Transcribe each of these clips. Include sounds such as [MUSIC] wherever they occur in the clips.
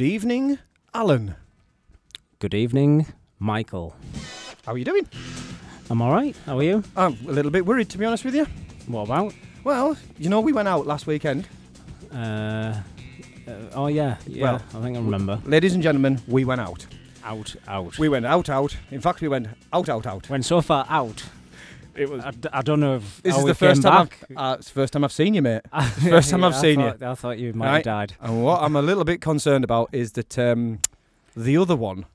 Good evening, Alan. Good evening, Michael. How are you doing? I'm all right. How are you? I'm a little bit worried, to be honest with you. What about? Well, you know, we went out last weekend. Uh, uh, oh yeah, yeah. Well, I think I remember. Ladies and gentlemen, we went out. Out, out. We went out, out. In fact, we went out, out, out. went so far out. It was. I, d- I don't know if This how is the first time. back. I've, uh, it's the first time I've seen you, mate. [LAUGHS] First time I've I seen thought, I thought you might Right. have died. And what I'm a little bit concerned about is that um, the other one.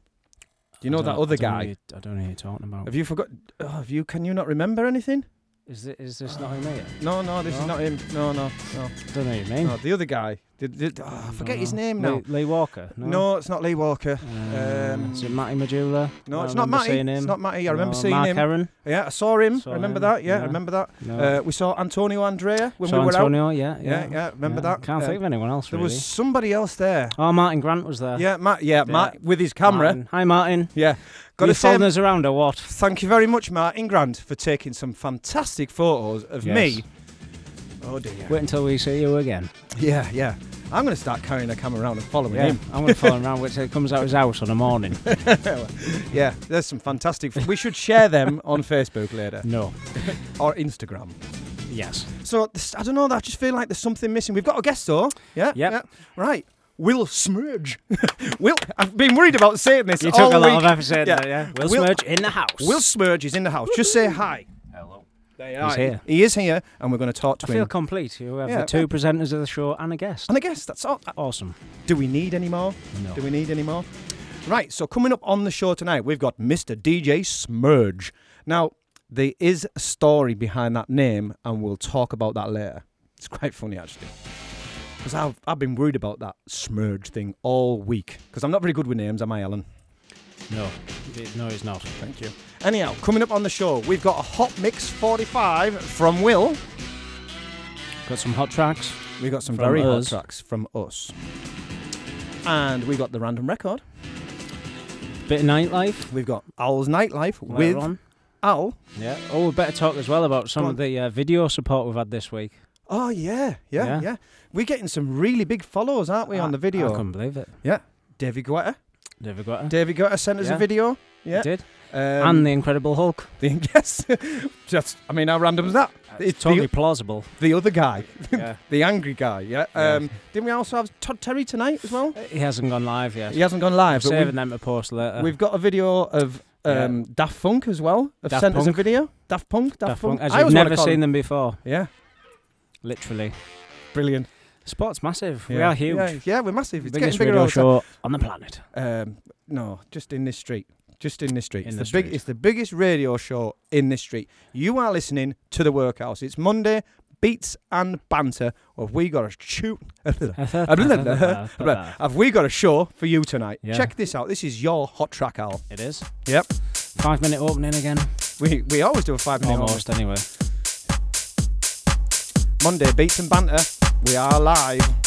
Do you know that other I don't know guy? you- I don't know who you're talking about. Have you forgot? Oh, have you? Can you not remember anything? Is, it, is this not him? Mate? No, no, this is not him. No, no, no. I don't know who you mean. no the other guy. Did, did, oh, I forget his name Lee, now. Lee Walker. No. No, it's not Lee Walker. Uh, um, is it Matty Majula? No, it's not remember Matty. seeing It's him. not Matty. I remember No, seeing Mark him. Heron. Yeah, I saw him. Saw I remember him, that. Yeah, I remember that. No. Uh, we saw Antonio Andrea when Saw we were Antonio, yeah, Yeah, yeah, yeah, remember that? Can't Uh, think of anyone else There really. was somebody else there. Oh, Martin Grant was there. Yeah, Matt. Yeah, Matt with his camera. Martin. Hi, Martin. Yeah, Got got to you following say, us around or what? thank you very much, Martin Grant, for taking some fantastic photos of Yes. me. Oh dear. Wait until we see you again. Yeah, yeah. I'm going to start carrying a camera around and following Yeah, him. I'm going to follow him [LAUGHS] around. Which comes out of his house on a morning. [LAUGHS] Yeah, there's some fantastic. we should share them on Facebook later No. [LAUGHS] or Instagram. Yes. So this, I don't know. I just feel like there's something missing. We've got a guest though. Yeah. Yep. Yeah. Right. Will SMIRJ. Will. I've been worried about saying this You all took a lot week. of effort saying Yeah. that, yeah. Will, Will- SMIRJ in the house. Will SMIRJ is in the house. Just say hi. Hello. There you He's here. He is here, and we're going to talk to I feel complete. You have Yeah, the two presenters of the show and a guest. and I guess that's all. Awesome. Do we need any more? No. Do we need any more? Right. So coming up on the show tonight, we've got Mr. DJ SMIRJ. Now there is a story behind that name, and we'll talk about that later. It's quite funny actually. Because I've, I've been worried about that SMIRJ thing all week. Because I'm not very good with names, am I, Alan? No. No, he's not. Thank you. Anyhow, coming up on the show, we've got a Hot Mix 45 from Will. Got some hot tracks. We've got some very us. hot tracks from us. And we got the random record. Bit of nightlife. We've got Owl's Nightlife later with on. Al. Yeah. Oh, we better talk as well about some Go of the uh, video support we've had this week. Oh, yeah, yeah, yeah, Yeah. We're getting some really big follows, aren't we, on the video? I couldn't believe it. yeah. David Guetta. David Guetta. David Guetta sent us a video. Yeah. Did. Um, and the Incredible Hulk. the [LAUGHS] yes. Just, I mean, how random is that? It's It's totally plausible. the other guy, yeah. [LAUGHS] the angry guy. Yeah. Yeah. Um, didn't we also have Todd Terry tonight as well? He hasn't gone live yet. He hasn't gone live, but Saving we've, them to post later. we've got a video of Yeah. um, Daft Punk as well. Have Daft sent us a Punk. video. Daft Punk. Daft, Daft Punk, as I you've always wanna never call seen them before. Yeah. Literally. Brilliant. Sport's massive. We are huge. Yeah, yeah, we're massive. It's Biggest getting bigger radio all the time. show on the planet. Um, no, just in this street. Just in this street. In it's the the, big. street. It's the biggest radio show in this street. You are listening to the Workhouse. It's Monday. Beats and banter. Have we got a shoot? [LAUGHS] [LAUGHS] Have we got a show for you tonight? Yeah. Check this out. This is your hot track, Al. It is. Yep. Five minute opening again. We we always do a five minute Almost, anyway. Monday beats and banter. We are live.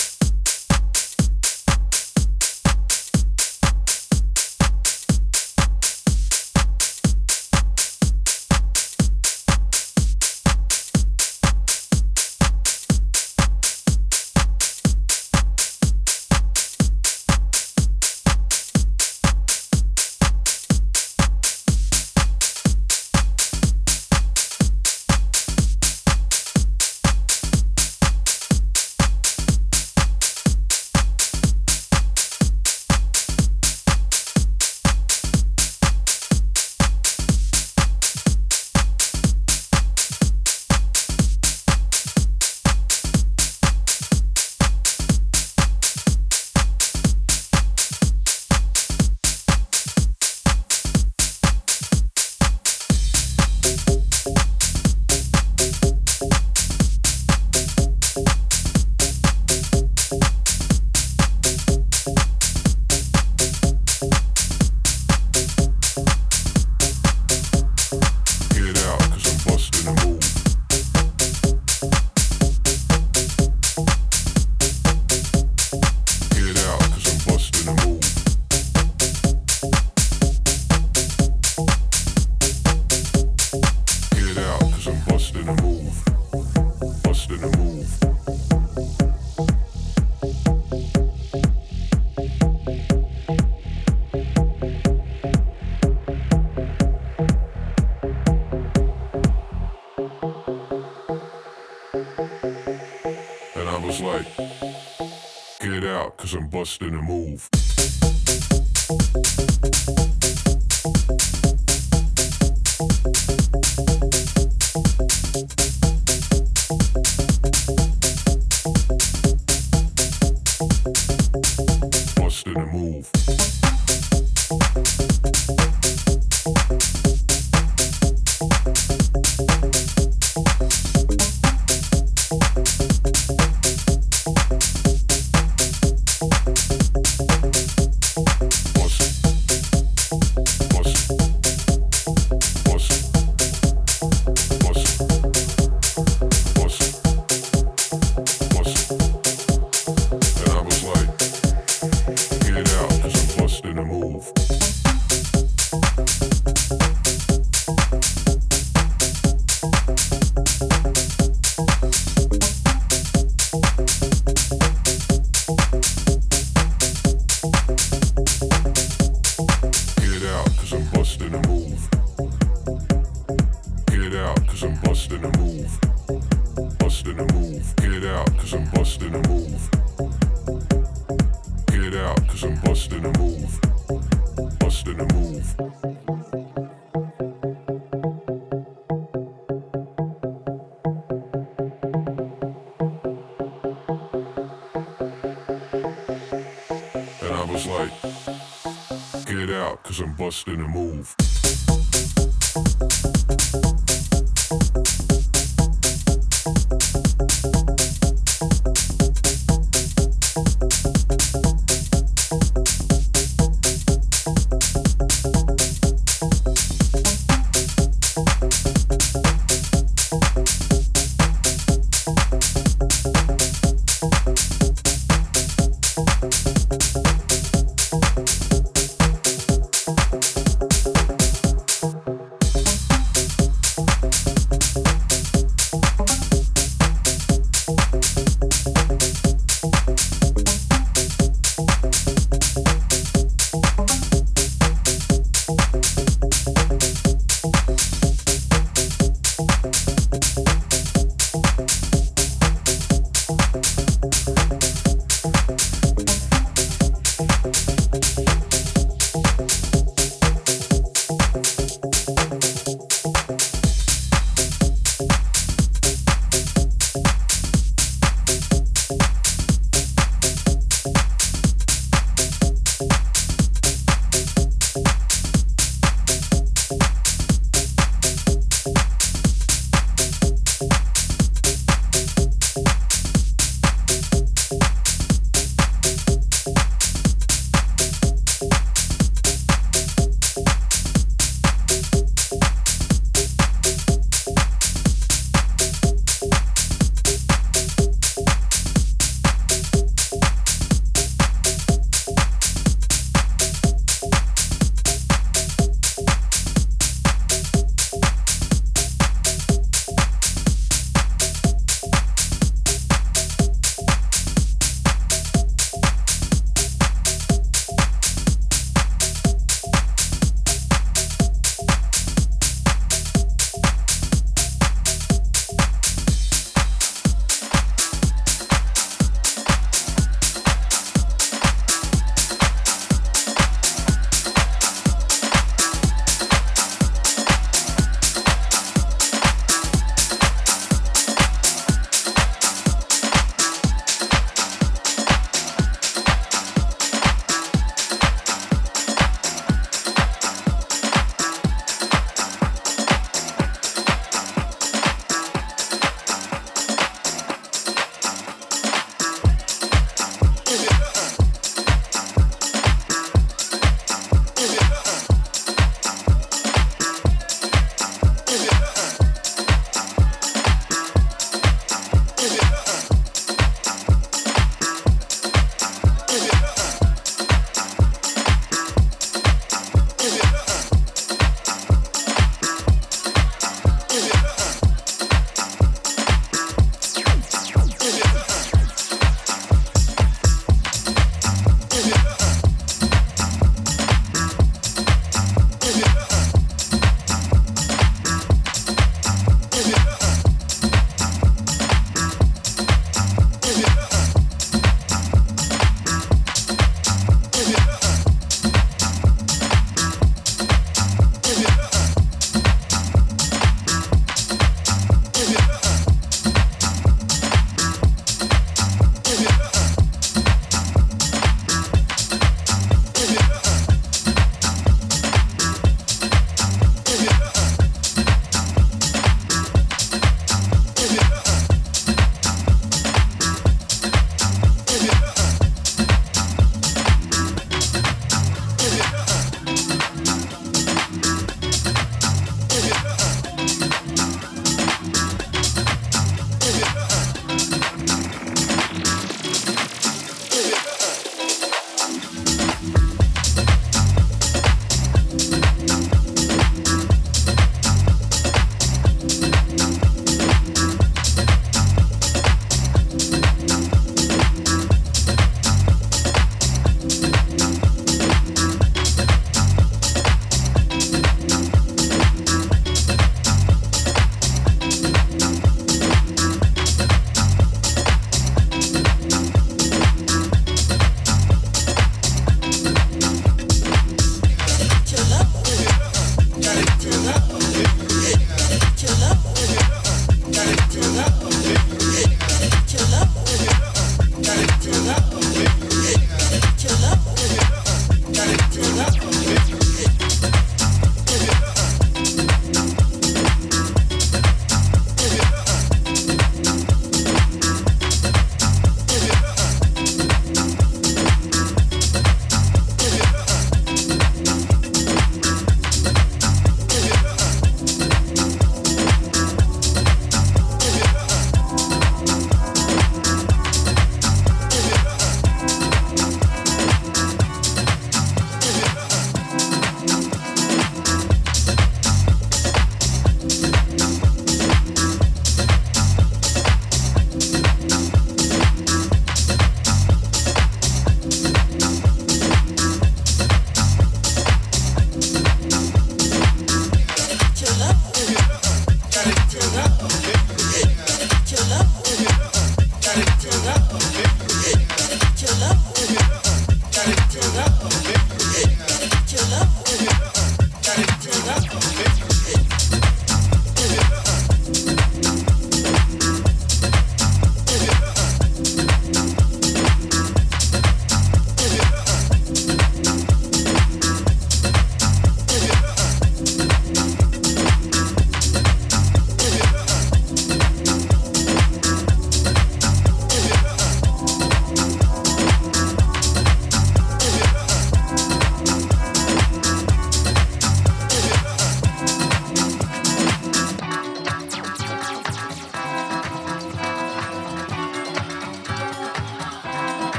I'm a move.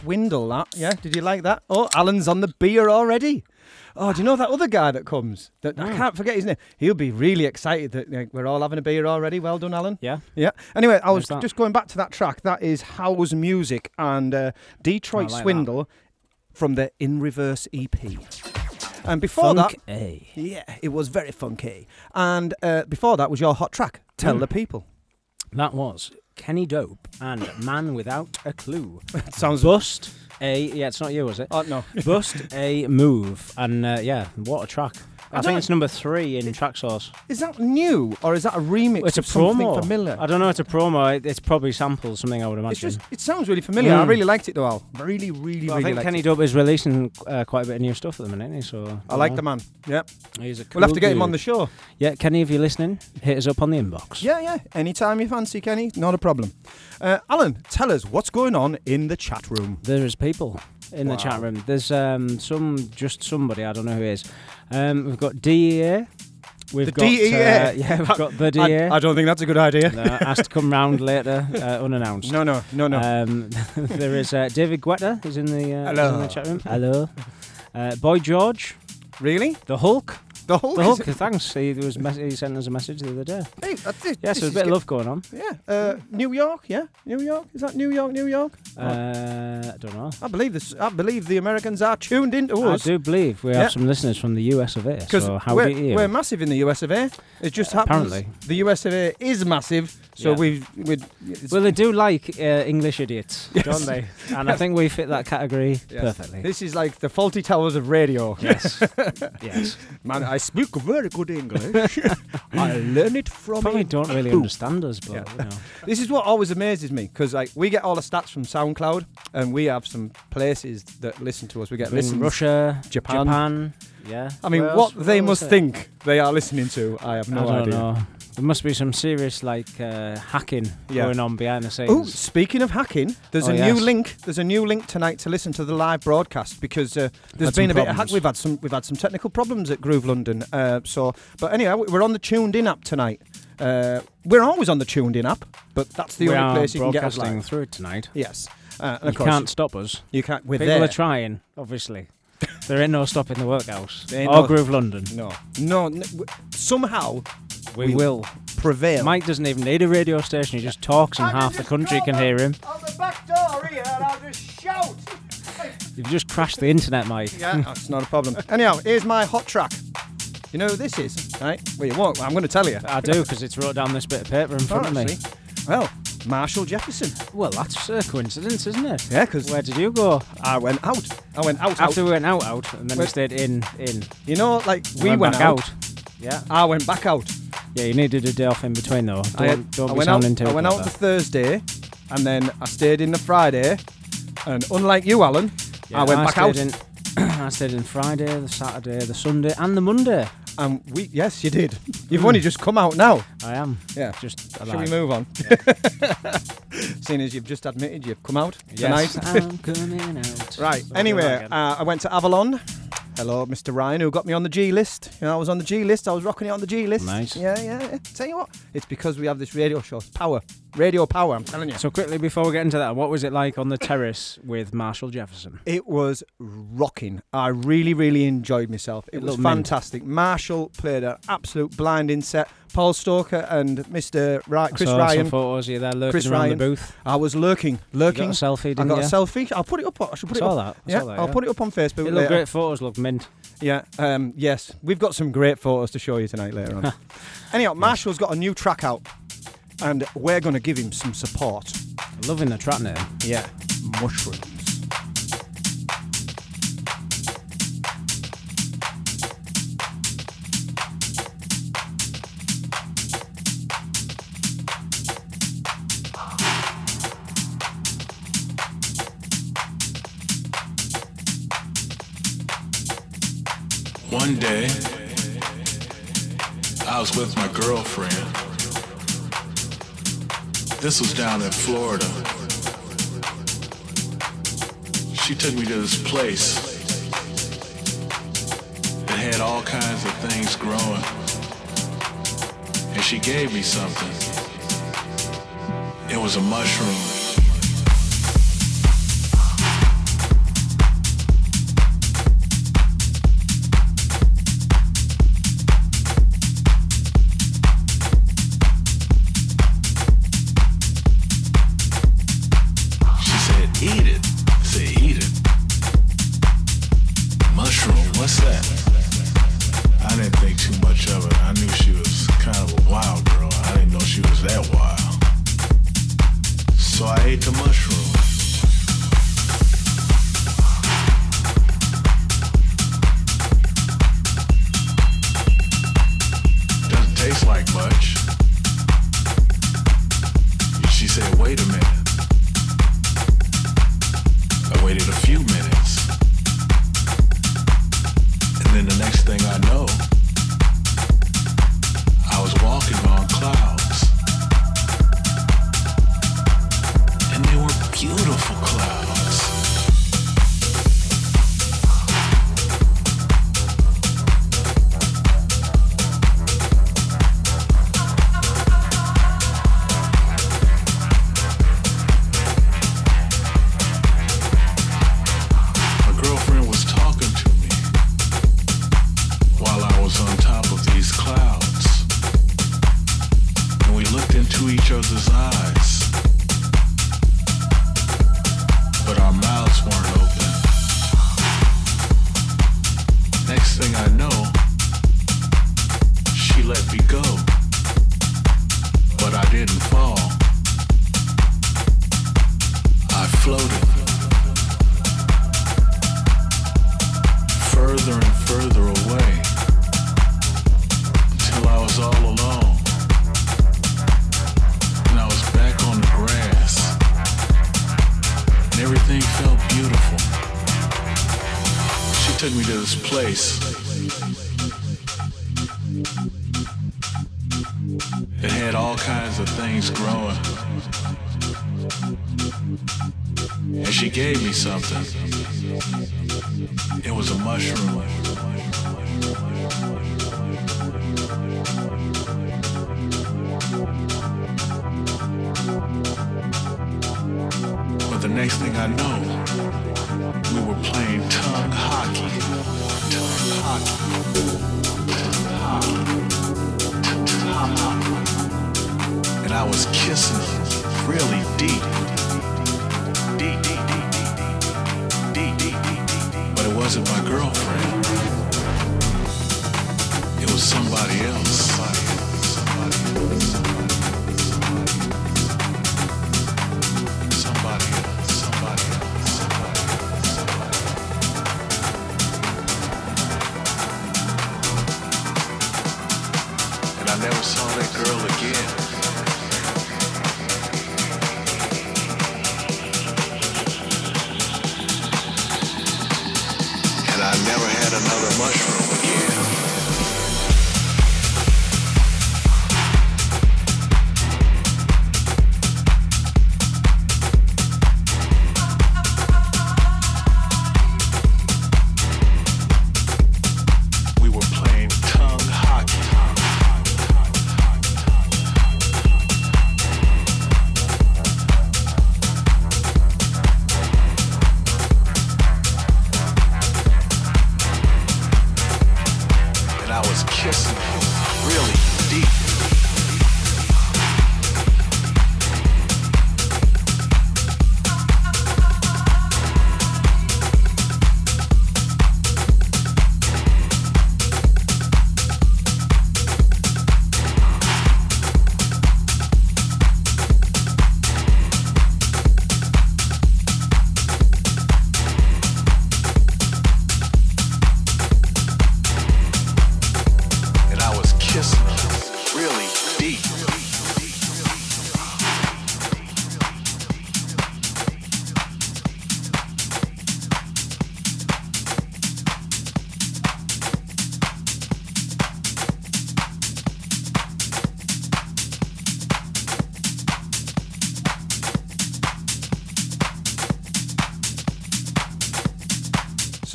Swindle. That yeah. Did you like that? Oh, Alan's on the beer already. Oh, do you know that other guy that comes? That I can't forget his name. He'll be really excited that like, we're all having a beer already. Well done, Alan. Yeah. Yeah. Anyway, I was Where's that? just going back to that track. That is House Music and uh, Detroit I like. Swindle from the In Reverse EP. And before Funk that, A. yeah, it was very funky. And uh, before that was your hot track. Tell Hmm. the people. That was Kenny Dope and Man Without a Clue. [LAUGHS] Sounds. Bust a yeah, it's not you, is it? Oh no. Bust a move, and uh, yeah, what a track! I, think it's number three in Traxsource. Is that new or is that a remix It's a of something promo. familiar? I don't know. It's a promo. It- It's probably samples something I would imagine. It's just it sounds really familiar. I Mm. really liked it though. Al. Really, really, But I really think liked Kenny it. Dope is releasing uh, quite a bit of new stuff at the minute. Isn't he? So I like the man. Yeah, He's a we'll have to get him on dude. the show. Yeah, Kenny, if you're listening, hit us up on the inbox. Yeah, yeah. Anytime you fancy, Kenny, not a problem. Uh, Alan, tell us what's going on in the chat room. There is people in the chat room. There's um some just somebody I don't know who is. Um, we've got DEA. We've The got DEA? Uh, [LAUGHS] yeah, we've got the DEA. I, I don't think that's a good idea. No, asked to come round later, uh, [LAUGHS] unannounced. No, no, no, no. Um, [LAUGHS] there is uh, David Guetta is in the uh, in the chat room. Hello. Uh, Boy George, really? the Hulk. The whole. The Hulk. Thanks. He was mes- he sent us a message the other day. Hey, that's it. Yeah, so there's a bit of love going on. Yeah. Uh, New York. Yeah. New York. Is that New York? New York. Uh, I don't know. I believe this. I believe the Americans are tuned into us. I us. do believe we Yeah. have some listeners from the US of A. Because So how we're, do you? we're massive in the US of A. It just happens. Apparently. the US of A is massive, so Yeah. we we. Well, they do like uh, English idiots, don't they? [LAUGHS] And I think we fit that category perfectly. This is like the Fawlty Towers of radio. Yes. [LAUGHS] yes. Man, I speak very good English. [LAUGHS] I learn it from Probably don't really understand us, but Yeah. you know. [LAUGHS] This is what always amazes me because like we get all the stats from SoundCloud, and we have some places that listen to us. We get listen. Russia, Japan. Japan. Yeah. I mean, Where what else- they where must think they are listening to, I have no I don't idea. know. There must be some serious like uh, hacking Yeah. going on behind the scenes. Oh, speaking of hacking, there's Oh, a new link. There's a new link tonight to listen to the live broadcast because uh, there's Had been a bit. Of hack- we've had some. We've had some technical problems at Groove London. Uh, so, but anyway, we're on the TuneIn app tonight. Uh, we're always on the TuneIn app, but that's the we only place you can get us live. through it tonight. Yes, uh, You course can't stop us. you can't. We're People there. are trying, obviously. [LAUGHS] there ain't no stopping the workhouse. Or no- Groove London. no, no. n- w- somehow We, We- will. prevail. Mike doesn't even need a radio station. He just talks and half the country can hear him. On the back door here, and I'll just shout. You've just crashed the internet, Mike. Yeah, [LAUGHS] that's not a problem. Anyhow, here's my hot track. You know who this is, right? Well, you won't. I'm going to tell you. I do, because it's wrote down this bit of paper in front of me. Oh, Honestly. Well, Marshall Jefferson. Well, that's a coincidence, isn't it? Yeah, because Where did you go? I went out. I went out. After out. we went out, out, and then we Wait. stayed in, in. You know, like we went went, back out. out. Yeah. I went back out. Yeah, you needed a day off in between, though. Don't, I, had- don't I went out. I went out the Thursday, and then I stayed in the Friday. And unlike you, Alan, Yeah, I went back out. In, [CLEARS THROAT] I stayed in Friday, the Saturday, the Sunday, and the Monday. And we, yes, you did. You've only just come out now. I am. Yeah. Just Shall we move on? [LAUGHS] Seeing as you've just admitted you've come out Yes, tonight. I'm coming out. Right. So Anyway, uh, I went to Avalon. Hello, Mr. Ryan, who got me on the G list. You know, I was on the G list. I was rocking it on the G list. Nice. Yeah, yeah. yeah. Tell you what, it's because we have this radio show. It's power. Radio power, I'm telling you. So quickly before we get into that, what was it like on the terrace with Marshall Jefferson? It was rocking. I really, really enjoyed myself. It It was looked mint. fantastic. Marshall played an absolute blinding set. Paul Stoker and Mr. Right, I Chris saw Ryan. some photos of you there lurking Chris around Ryan. the booth. I was lurking, You lurking. got a selfie, I didn't got you? a selfie. I'll put it up. I should put it saw up. that. I yeah, saw that, I'll yeah. put it up on Facebook. It looked great photos, look mint. Yeah, um, yes, we've got some great photos to show you tonight later on. [LAUGHS] Anyhow, Marshall's got a new track out, and we're going to give him some support. Loving the track name. Yeah, mushrooms. One day, I was with my girlfriend. This was down in Florida. She took me to this place that had all kinds of things growing. And she gave me something. It was a mushroom.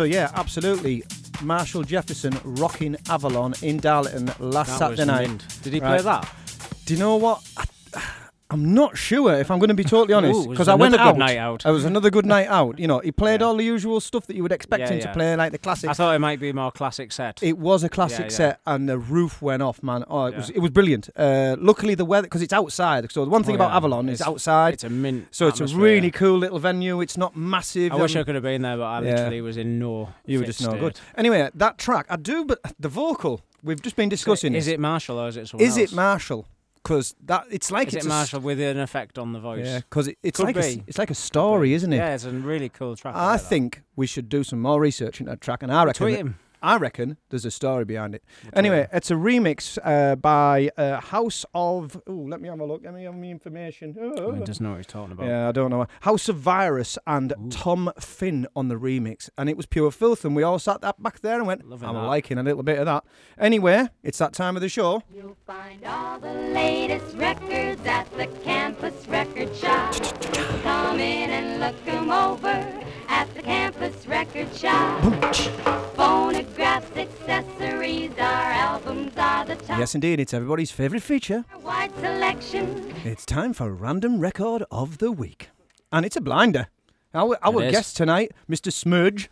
yeah, absolutely. Marshall Jefferson rocking Avalon in Darlington last Saturday night. Did he play that? Do you know what? I'm not sure if I'm going to be totally honest Ooh, it was because I went out. good night out. It was another good night [LAUGHS] out. You know, he played Yeah. all the usual stuff that you would expect Yeah, him to play, like the classics. I thought it might be more classic set. It was a classic yeah. set, and the roof went off, man. Oh, it was it was brilliant. Uh, luckily, the weather because it's outside. So the one thing Oh, about yeah. Avalon is outside. It's a mint. so it's a really cool little venue. It's not massive. I wish um, I could have been there, but I Yeah. literally was in no. You were just no state. good. Anyway, that track I do, but the vocal we've just been discussing. Is it Marshall or is it someone Is else? it Marshall? Because that it's like Is it's it a Marshall with an effect on the voice? Yeah, because it, it's Could like a, it's like a story, isn't it? Yeah, it's a really cool track. I like think we should do some more research into that track, and I reckon Tweet him. I reckon there's a story behind it. We'll Anyway, him. it's a remix uh, by uh, House of. Oh, let me have a look. Let me have my information. Oh, he doesn't know what he's talking about. Yeah, I don't know. House of Virus and Tom Finn on the remix, and it was pure filth. And we all sat that back there and went, Loving "I'm that. liking a little bit of that." Anyway, it's that time of the show. You'll find all the latest records at the campus record shop. Come in and look 'em over at the campus record shop. Phonographs, accessories, our albums are the top. Yes, indeed, it's everybody's favourite feature. Wide selection. It's time for random record of the week, and it's a blinder. Our, our is. guest tonight, Mr. Smudge.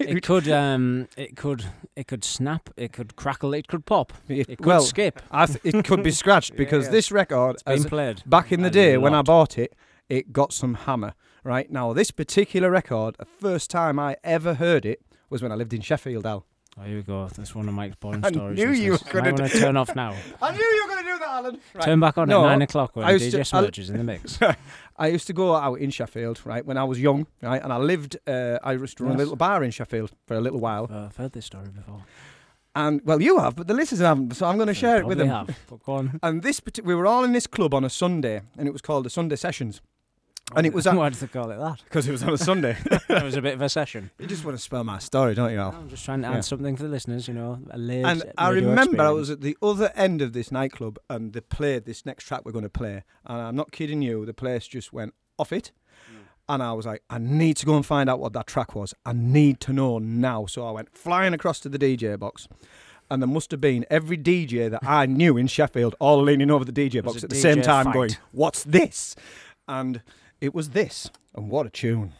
It [LAUGHS] could, um, it could, it could snap, it could crackle, it could pop, It- it could well, skip. I th- it could be [LAUGHS] scratched because yeah. this record, It's as- back in the a day when I bought it, it got some hammer. Right now, this particular record, the first time I ever heard it was when I lived in Sheffield. Al. Oh, here we go. That's one of Mike's boring [LAUGHS] I stories. [LAUGHS] knew you were gonna Might want do- to turn off now. I knew you were going to do that, Alan. Right. Turn back on No, at nine o'clock when I DJ to- Smudge is in the mix. [LAUGHS] I used to go out in Sheffield, right, when I was young, right, and I lived. Uh, I used to run a little bar in Sheffield for a little while, Uh, I've heard this story before. and well, you have, but the listeners haven't, so I'm going to share it with them. Have. But go on. And this, we were all in this club on a Sunday, and it was called the Sunday Sessions, and it was at Why did they call it that? because it was on a Sunday. [LAUGHS] It was a bit of a session. you just want to spell my story, don't you? Al? I'm just trying to add Yeah. something for the listeners, you know. A laid And I radio remember I was at the other end of this nightclub and they played this next track we're going to play. And I'm not kidding you, the place just went off it. And I was like, I need to go and find out what that track was. I need to know now. So I went flying across to the DJ box. And there must have been every DJ that I knew in Sheffield all leaning over the DJ box at the same time fight. going, What's this? And it was this. And what a tune.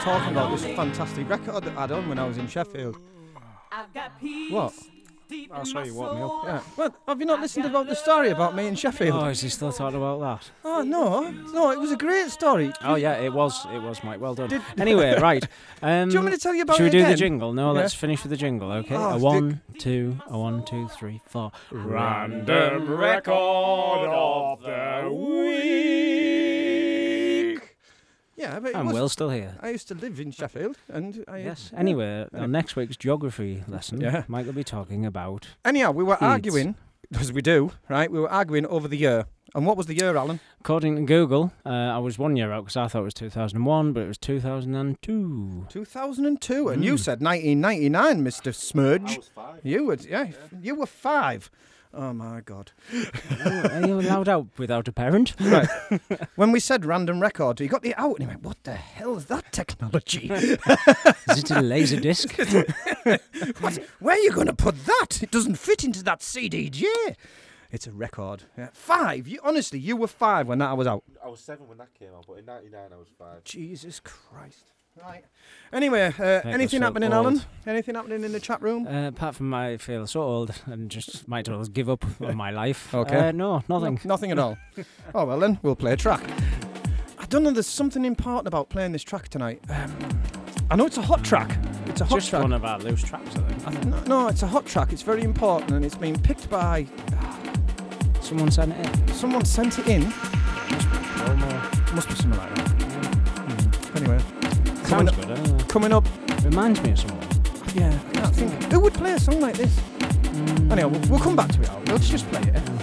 Talking about this fantastic record that I had on when I was in Sheffield. I've got peace What? I'll show you what me up. soul. Yeah. Well, have you not listened about the story about me in Sheffield? Oh, is he still talking about that? Oh no, no, it was a great story. Oh yeah, it was. It was, Mike. Well done. Anyway, [LAUGHS] right. Um, Do you want me to tell you about Should we it do the jingle? No, Yeah. let's finish with the jingle. Okay. Oh, a stick- one, two, a one, two, three, four. Random record of the week. Yeah, but it And was, Will's still here. I used to live in Sheffield, and I Yes. yeah. Anyway, on next week's geography lesson, Yeah. Mike will be talking about. Anyhow, we were Kids. arguing, as we do, right? We were arguing over the year. And what was the year, Alan? According to Google, uh, I was one year out because I thought it was 2001, but it was 2002. 2002. And you Mm. said 1999, Mr. SMIRJ. You were, yeah, you were five. Oh my God. Are you allowed out without a parent? Right. when we said random record, he got the out and he went, What the hell is that technology? Is it a laser disc? [LAUGHS] what? Where are you going to put that? It doesn't fit into that CDJ. It's a record. Yeah. Five. You, honestly, you were five when that was out. I was seven when that came out, but in '99 I was five. Jesus Christ. Right. Anyway, uh, anything happening, old. Alan? Anything happening in the chat room? Uh, apart from I feel so old and just might as well give up on [LAUGHS] my life. Okay. Uh, no, nothing. No- nothing at all. [LAUGHS] oh, well then, we'll play a track. I don't know, there's something important about playing this track tonight. Um, I know it's a hot track. It's a hot Just track. one of our loose tracks, I think. I th- no, no, it's a hot track. It's very important and it's been picked by. Someone sent it in. Someone sent it in. Promo. Must be something like that. Hmm. Anyway. Coming up, good, coming up. Reminds me of someone. Yeah, I can't think. Who would play a song like this? Mm. Anyway, we'll, we'll come back to it. Let's just play it.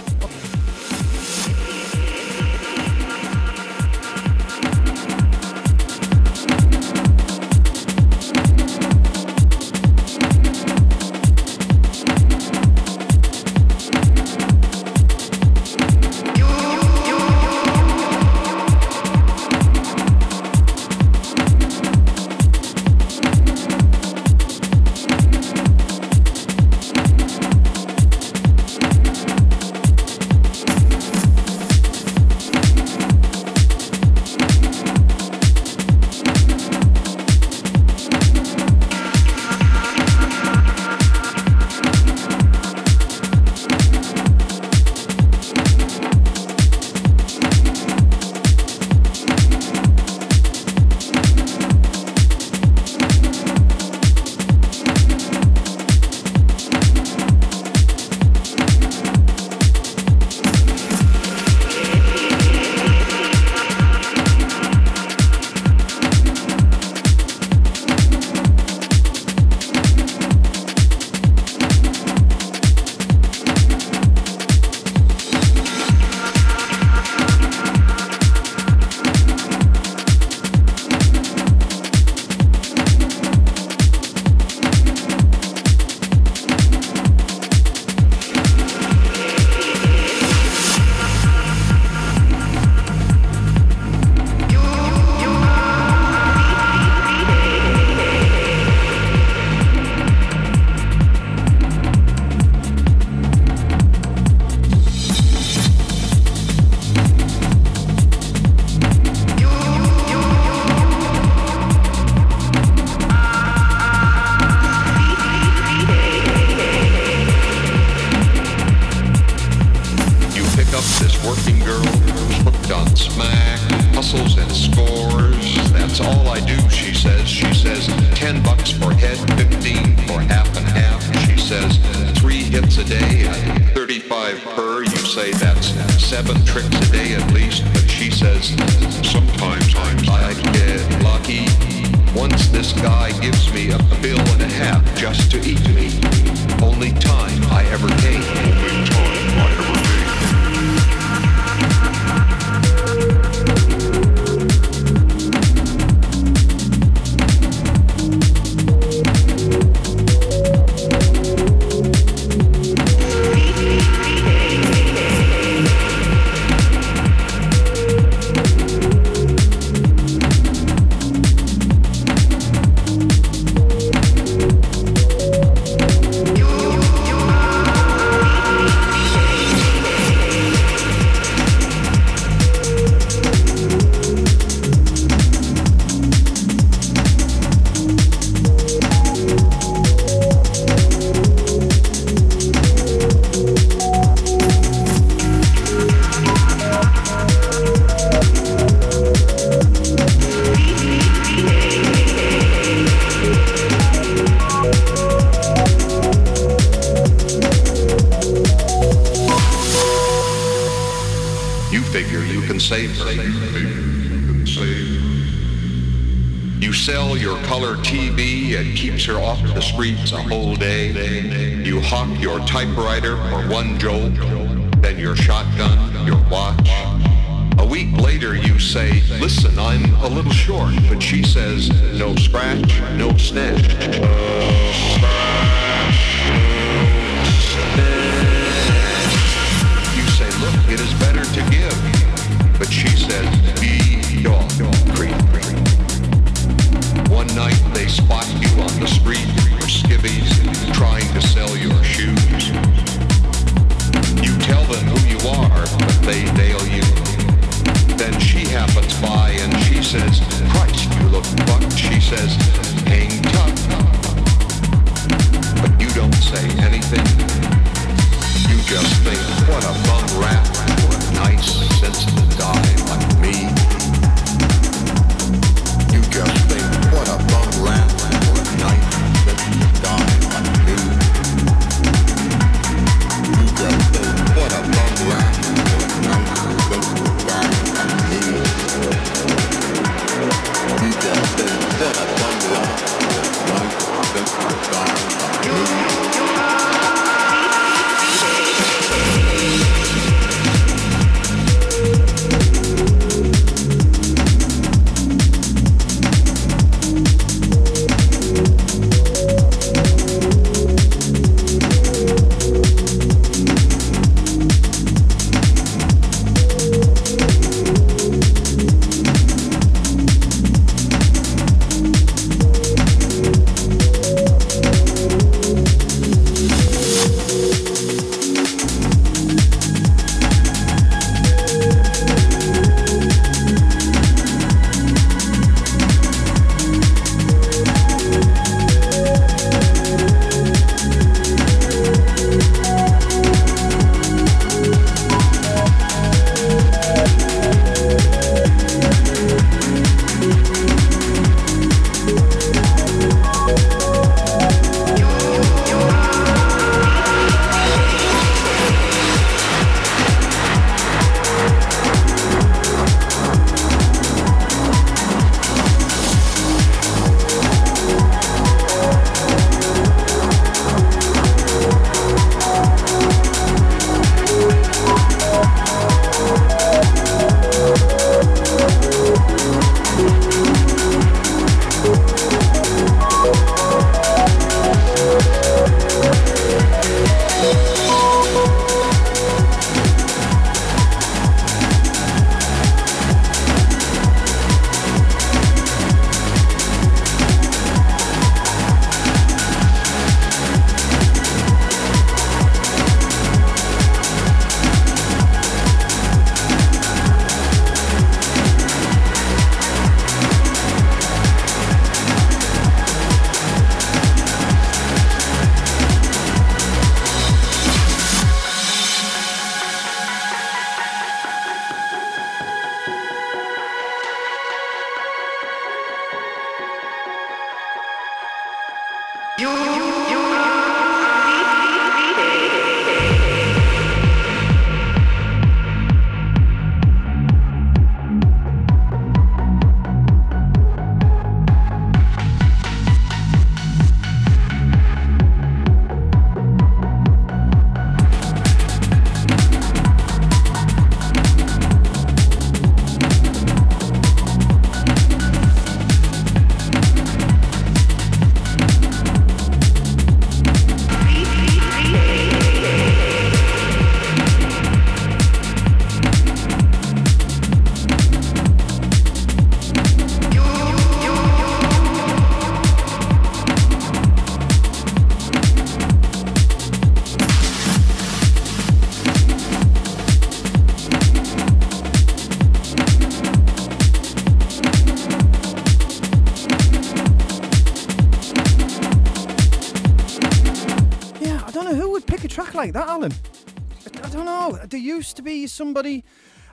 Somebody.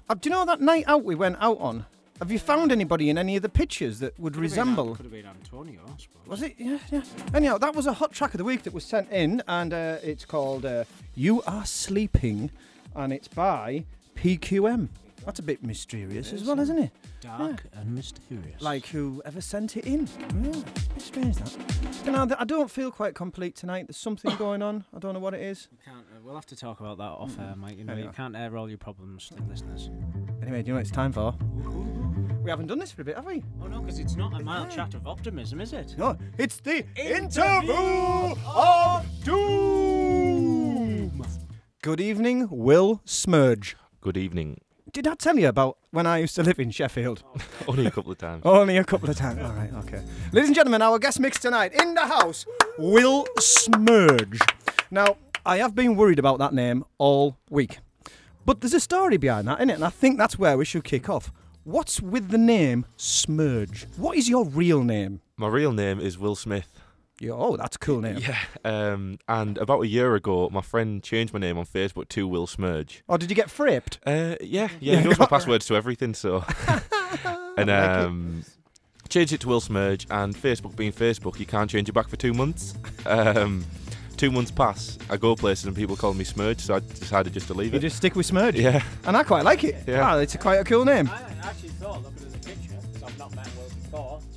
Uh, do you know that night out we went out on? Have you found anybody in any of the pictures that would resemble? Could have been Antonio, I suppose. Was it? Yeah, yeah. Anyhow, that was a hot track of the week that was sent in, and uh, it's called uh, "You Are Sleeping," and it's by PQM. That's a bit mysterious as well, isn't it? Dark and mysterious. Like whoever sent it in. Yeah, it's a bit strange that. You know, I don't feel quite complete tonight. There's something [LAUGHS] going on. I don't know what it is. Can't, uh, we'll have to talk about that off air, Mike. You know, Anyway. you can't air all your problems to listeners. Anyway, do you know what it's time for? We haven't done this for a bit, have we? Oh no, because it's not a mild chat of optimism, is it? No, it's the interview of doom. Good evening, Will SMIRJ. Good evening. Did I tell you about when I used to live in Sheffield? [LAUGHS] Only a couple of times. [LAUGHS] Only a couple of times. All right, okay. Ladies and gentlemen, our guest mix tonight in the house, Will SMIRJ. Now, I have been worried about that name all week. But there's a story behind that, it? And I think that's where we should kick off. What's with the name SMIRJ? What is your real name? My real name is Will Smith. Yeah, oh, that's a cool name. Yeah. Um, and about a year ago, my friend changed my name on Facebook to Will SMIRJ. Oh, did you get fripped? Uh, yeah, [LAUGHS] yeah. He knows my [LAUGHS] passwords to everything, so. [LAUGHS] and um, changed it to Will SMIRJ. And Facebook being Facebook, you can't change it back for two months. Um, two months pass, I go places and people call me SMIRJ, so I decided just to leave You it. You just stick with SMIRJ? Yeah. And I quite like it. Yeah. Ah, it's a quite a cool name. I actually thought,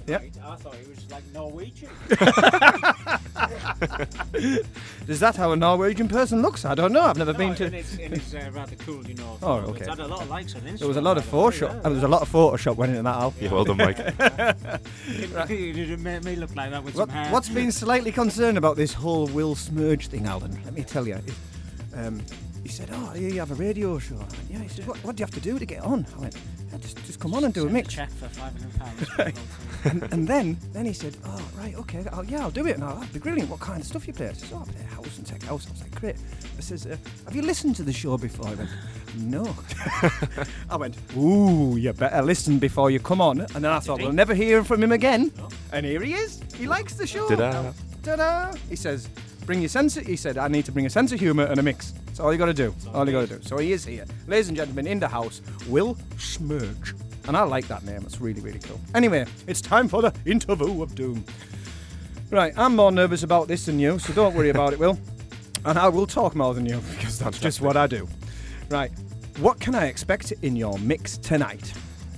Yep. I thought he was like Norwegian. [LAUGHS] Is that how a Norwegian person looks? I don't know. I've never no, been and to. it's, and it's uh, rather cool, you know. Oh, It's okay. had a lot of likes on Instagram. There was a lot of by the Photoshop. There was a lot of Photoshop went into that, Al. Yeah, well done, Mike. yeah. You did me look like that with What, some hair. what's been slightly concerned about this whole Will SMIRJ thing, Alan? Let me tell you. It- Um, he said, "Oh, you have a radio show." Went, yeah. He said, what, "What do you have to do to get on?" I went, yeah, "Just, just come on and do a Send mix." check for five hundred pounds. [LAUGHS] and, and then, then he said, "Oh, right, okay, oh, yeah, I'll do it." Now that'd be brilliant. What kind of stuff you play? I said, "Oh, I play house and tech house." I was like, "Great." I says, uh, "Have you listened to the show before?" I went, "No." [LAUGHS] I went, "Ooh, you better listen before you come on." And then I thought, "We'll never hear from him again." And here he is. He likes the show. Ta-da. Ta-da! He says, "Bring your sense." Of, he said, "I need to bring a sense of humour and a mix." That's all you got to do. All you got to do. So he is here, ladies and gentlemen, in the house, Will SMIRJ, and I like that name. It's really, really cool. Anyway, it's time for the interview of doom. Right, I'm more nervous about this than you, so don't worry about it, Will. [LAUGHS] And I will talk more than you [LAUGHS] because that's just what I do. Right, what can I expect in your mix tonight?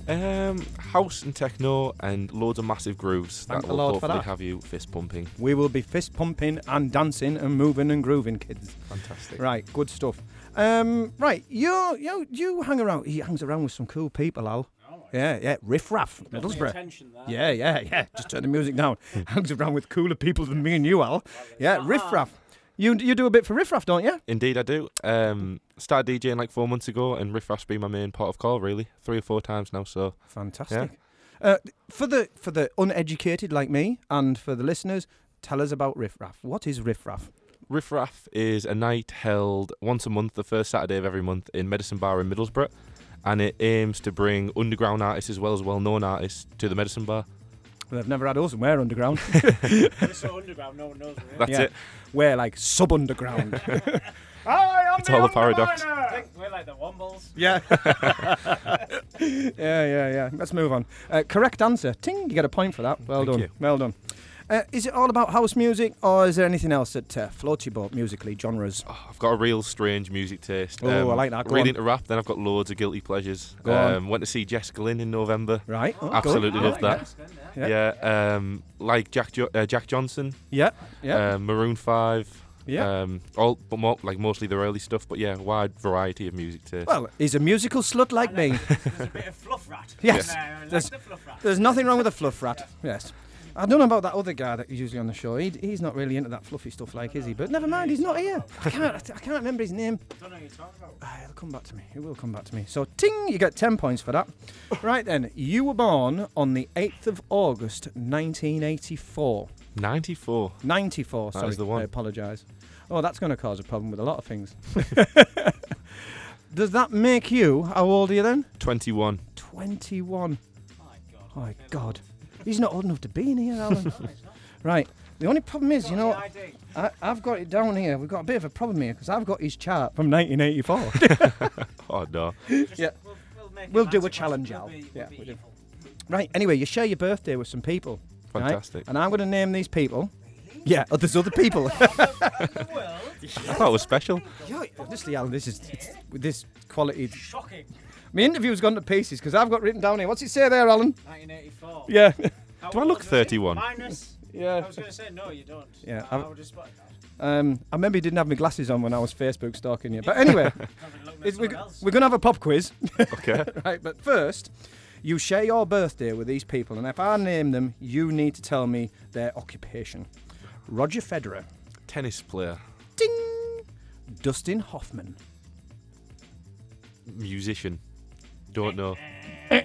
Um, house and techno and loads of massive grooves Thank that the will Lord for hopefully that. have you fist pumping. We will be fist pumping and dancing and moving and grooving, kids. Fantastic. Right, good stuff. Um, right, you you you hang around. He hangs around with some cool people, Al. Yeah, yeah, riff raff, Middlesbrough. Yeah, yeah, yeah. Just turn the music down. [LAUGHS] hangs around with cooler people than me and you, Al. Yeah, riff raff. You you do a bit for riff raff, don't you? Indeed, I do. Um, started DJing like four months ago, and Riff Raff's been my main pot of call, really. Three or four times now, so. Fantastic. Uh, for the for the uneducated like me and for the listeners, tell us about riff raff. What is riff raff? Riff Raff is a night held once a month, the first Saturday of every month, in Medicine Bar in Middlesbrough. And it aims to bring underground artists as well as well known artists to the Medicine Bar. Well, I've never had us and we're underground. [LAUGHS] We're so underground, no one knows where That's Yeah. it. We're like sub underground. [LAUGHS] It's all a paradox. We're like the Wombles. Yeah. [LAUGHS] yeah, yeah, yeah. Let's move on. Uh, correct answer. Ting, you get a point for that. Well Thank done. you. Well done. Uh, is it all about house music, or is there anything else that uh, floats your boat musically, genres? I've got a real strange music taste. Oh, I like that. Go really on. into rap, then I've got loads of guilty pleasures. Go on. um, Went to see Jessica Lynn in November. Right. Oh. Absolutely Yeah, loved that. Yeah. Yeah. um, like Jack jo- uh, Jack Johnson. Yeah, yeah. Um, Maroon Five. Yeah. Um, all, but more, like mostly the early stuff. But yeah, wide variety of music taste. Well, he's a musical slut like me. There's a bit of fluff rat. [LAUGHS] Yes. in there, like There's, the fluff rat. there's nothing wrong with a fluff rat. Yes. I don't know about that other guy that's usually on the show. He, he's not really into that fluffy stuff like, is he? But never mind, he's not here. I can't, I can't remember his name. I don't know what you're talking about. Ah, It'll come back to me. It will come back to me. So, ting, you get 10 points for that. [LAUGHS] right then, you were born on the 8th of August, 1984. 94. 94, That sorry. is the one. I apologise. Oh, that's going to cause a problem with a lot of things. [LAUGHS] Does that make you, how old are you then? 21. 21. Oh, my God. He's not old enough to be in here, Alan. [LAUGHS] right. The only problem is, you know, I, I've got it down here. We've got a bit of a problem here because I've got his chart from 1984. [LAUGHS] [LAUGHS] Oh no. yeah. We'll do a challenge, Al. Yeah, we do. Right. Anyway, you share your birthday with some people. right? Fantastic. And I'm going to name these people. Yeah, oh, there's other people. I thought it was special. Yeah, honestly, Alan, this is it's, this quality. Shocking. My interview's gone to pieces because I've got written down here. What's it say there, Alan? 1984. Yeah. [LAUGHS] Do I look 31? Minus. Yeah. I was going to say no, you don't. Yeah, I, I've- I would have spotted that. Um, I remember you didn't have my glasses on when I was Facebook stalking you. But anyway, [LAUGHS] it's, we're, we're going to have a pop quiz. [LAUGHS] Okay. right, but first, you share your birthday with these people, and if I name them, you need to tell me their occupation. Roger Federer. Tennis player. Ding! Dustin Hoffman. Musician. Don't know. [COUGHS]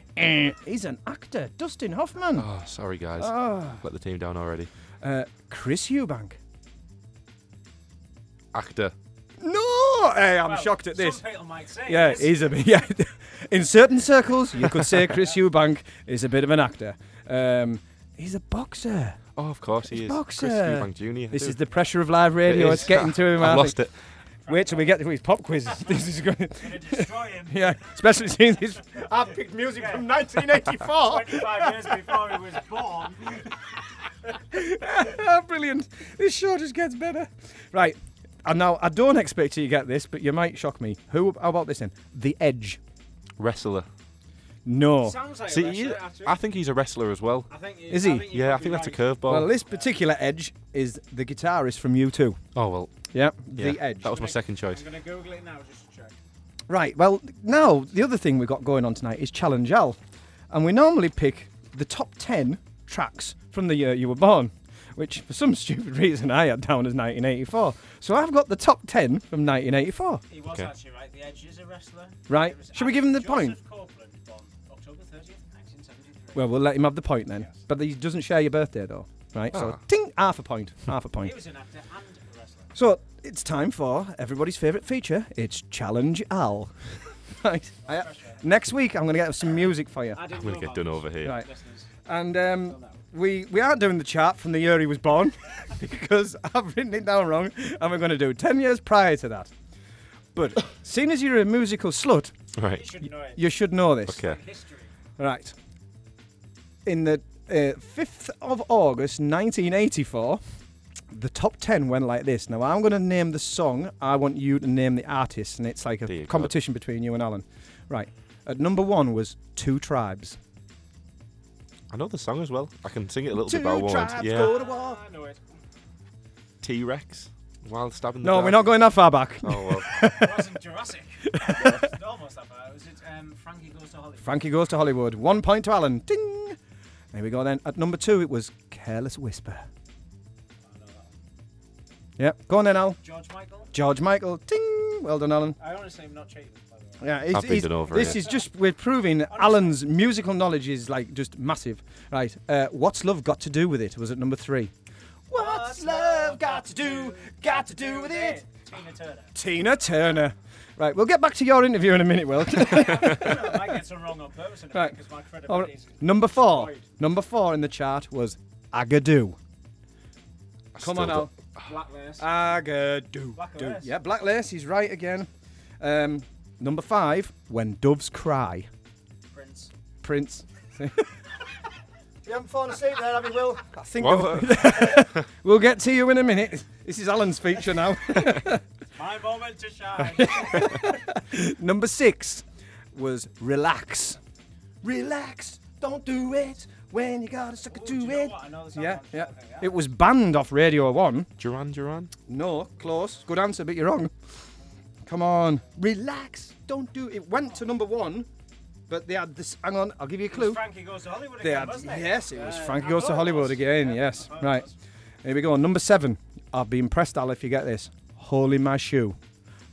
He's an actor. Dustin Hoffman. Oh, sorry guys. Oh. Let the team down already. Uh, Chris Eubank. Actor. No! Hey, I'm Well, shocked at this. Some people might say Yeah, this. he's a. [LAUGHS] Yeah, in certain circles, you could say Chris [LAUGHS] Eubank is a bit of an actor. Um, he's a boxer. Oh, of course he is. Boxer. Chris Eubank Jr. This Dude. is the pressure of live radio. It It's is. getting to him. [LAUGHS] I I've lost it. Wait till we get to his pop quiz. [LAUGHS] this is going to destroy him. [LAUGHS] Yeah, especially since this. [LAUGHS] I picked music from 1984. 25 years before he was born. Ah, brilliant. This show just gets better. Right. And now I don't expect you to get this, but you might shock me. Who? How about this then? The Edge. Wrestler. No. Sounds like a See, wrestler, he- actually. I think he's a wrestler as well. I think Is he? I think you Yeah, I could think be that's a right. curveball. Well, this particular Edge is the guitarist from U2. Oh well. Yeah, Yeah, the Edge. That was my second choice. I'm going to Google it now just to check. Right. Well, now the other thing we've got going on tonight is Challenge Al, and we normally pick the top ten tracks from the year you were born, which for some [LAUGHS] stupid reason I had down as 1984. So I've got the top ten from 1984. He was Okay. actually right. The Edge is a wrestler. Right. It was Should we give him the Joseph point? Well, we'll let him have the point then. But he doesn't share your birthday though, right? So Ah. ting, half a point, half a point. He was an actor and a wrestler. So it's time for everybody's favourite feature. It's Challenge Al. [LAUGHS] right. I, next week I'm going to get some music for you. I didn't I'm gonna know get about done this. over here. Right. Listeners. And um, we we aren't doing the chart from the year he was born [LAUGHS] because I've written it down wrong, and we're going to do ten years prior to that. But seeing as you're a musical slut, Right. You should know it. you should know this. Okay. History. Right. In the uh, 5th of August 1984, the top 10 went like this. Now, I'm going to name the song. I want you to name the artist, and it's like There you a go. competition between you and Alan. Right. At number one was Two Tribes. I know the song as well. I can sing it a little Two bit, but I won't. tribes Yeah. go to war. I know it. T Rex. While stabbing the No, dark. we're not going that far back. Oh well. [LAUGHS] It wasn't Jurassic. [LAUGHS] It was almost that far. Was it um, Frankie Goes to Hollywood? Frankie goes to Hollywood. One point to Alan. Ding. There we go then. At number two, it was Careless Whisper. Yep. Go on then, Al. George Michael? George Michael. Ting! Well done, Alan. I honestly am not cheating, by the way. Yeah, it's, I've been it's- done over this it. is just we're proving Alan's musical knowledge is like just massive. Right. Uh, What's love got to do with it? Was at number three. What's love got to do? Got to do with it? Tina Turner. Tina Turner. Right. We'll get back to your interview in a minute, Will. [LAUGHS] I might get some wrong on purpose in a Right. minute because my All credibility right. is Number four. destroyed. Number four in the chart was Agadoo. I Come on, Al. don't- [SIGHS] Black Lace. Agadoo. Black Do. Lace. Yeah, Black Lace. He's right again. Um, number five, When Doves Cry. Prince. Prince. [LAUGHS] you haven't fallen asleep there, have you, Will? I think What? we'll, [LAUGHS] we'll get to you in a minute. This is Alan's feature now. My moment to shine. [LAUGHS] Number six was Relax. Relax. Don't do it when you gotta suck it Ooh, to do you know it. what? I know the song Yeah, yeah. I yeah. It was banned off Radio 1. Duran Duran. No, close. Good answer, but you're wrong. Come on. Relax. Don't do it. Went to number one, but they had this. Hang on, I'll give you a It was clue. Frankie Goes to Hollywood They again, had, wasn't it? yes, it was Uh, Frankie Goes to Hollywood again. Yeah, yes, I thought it right. Here we go. Number seven. I'll be impressed, Al, if you get this. Hole in my shoe.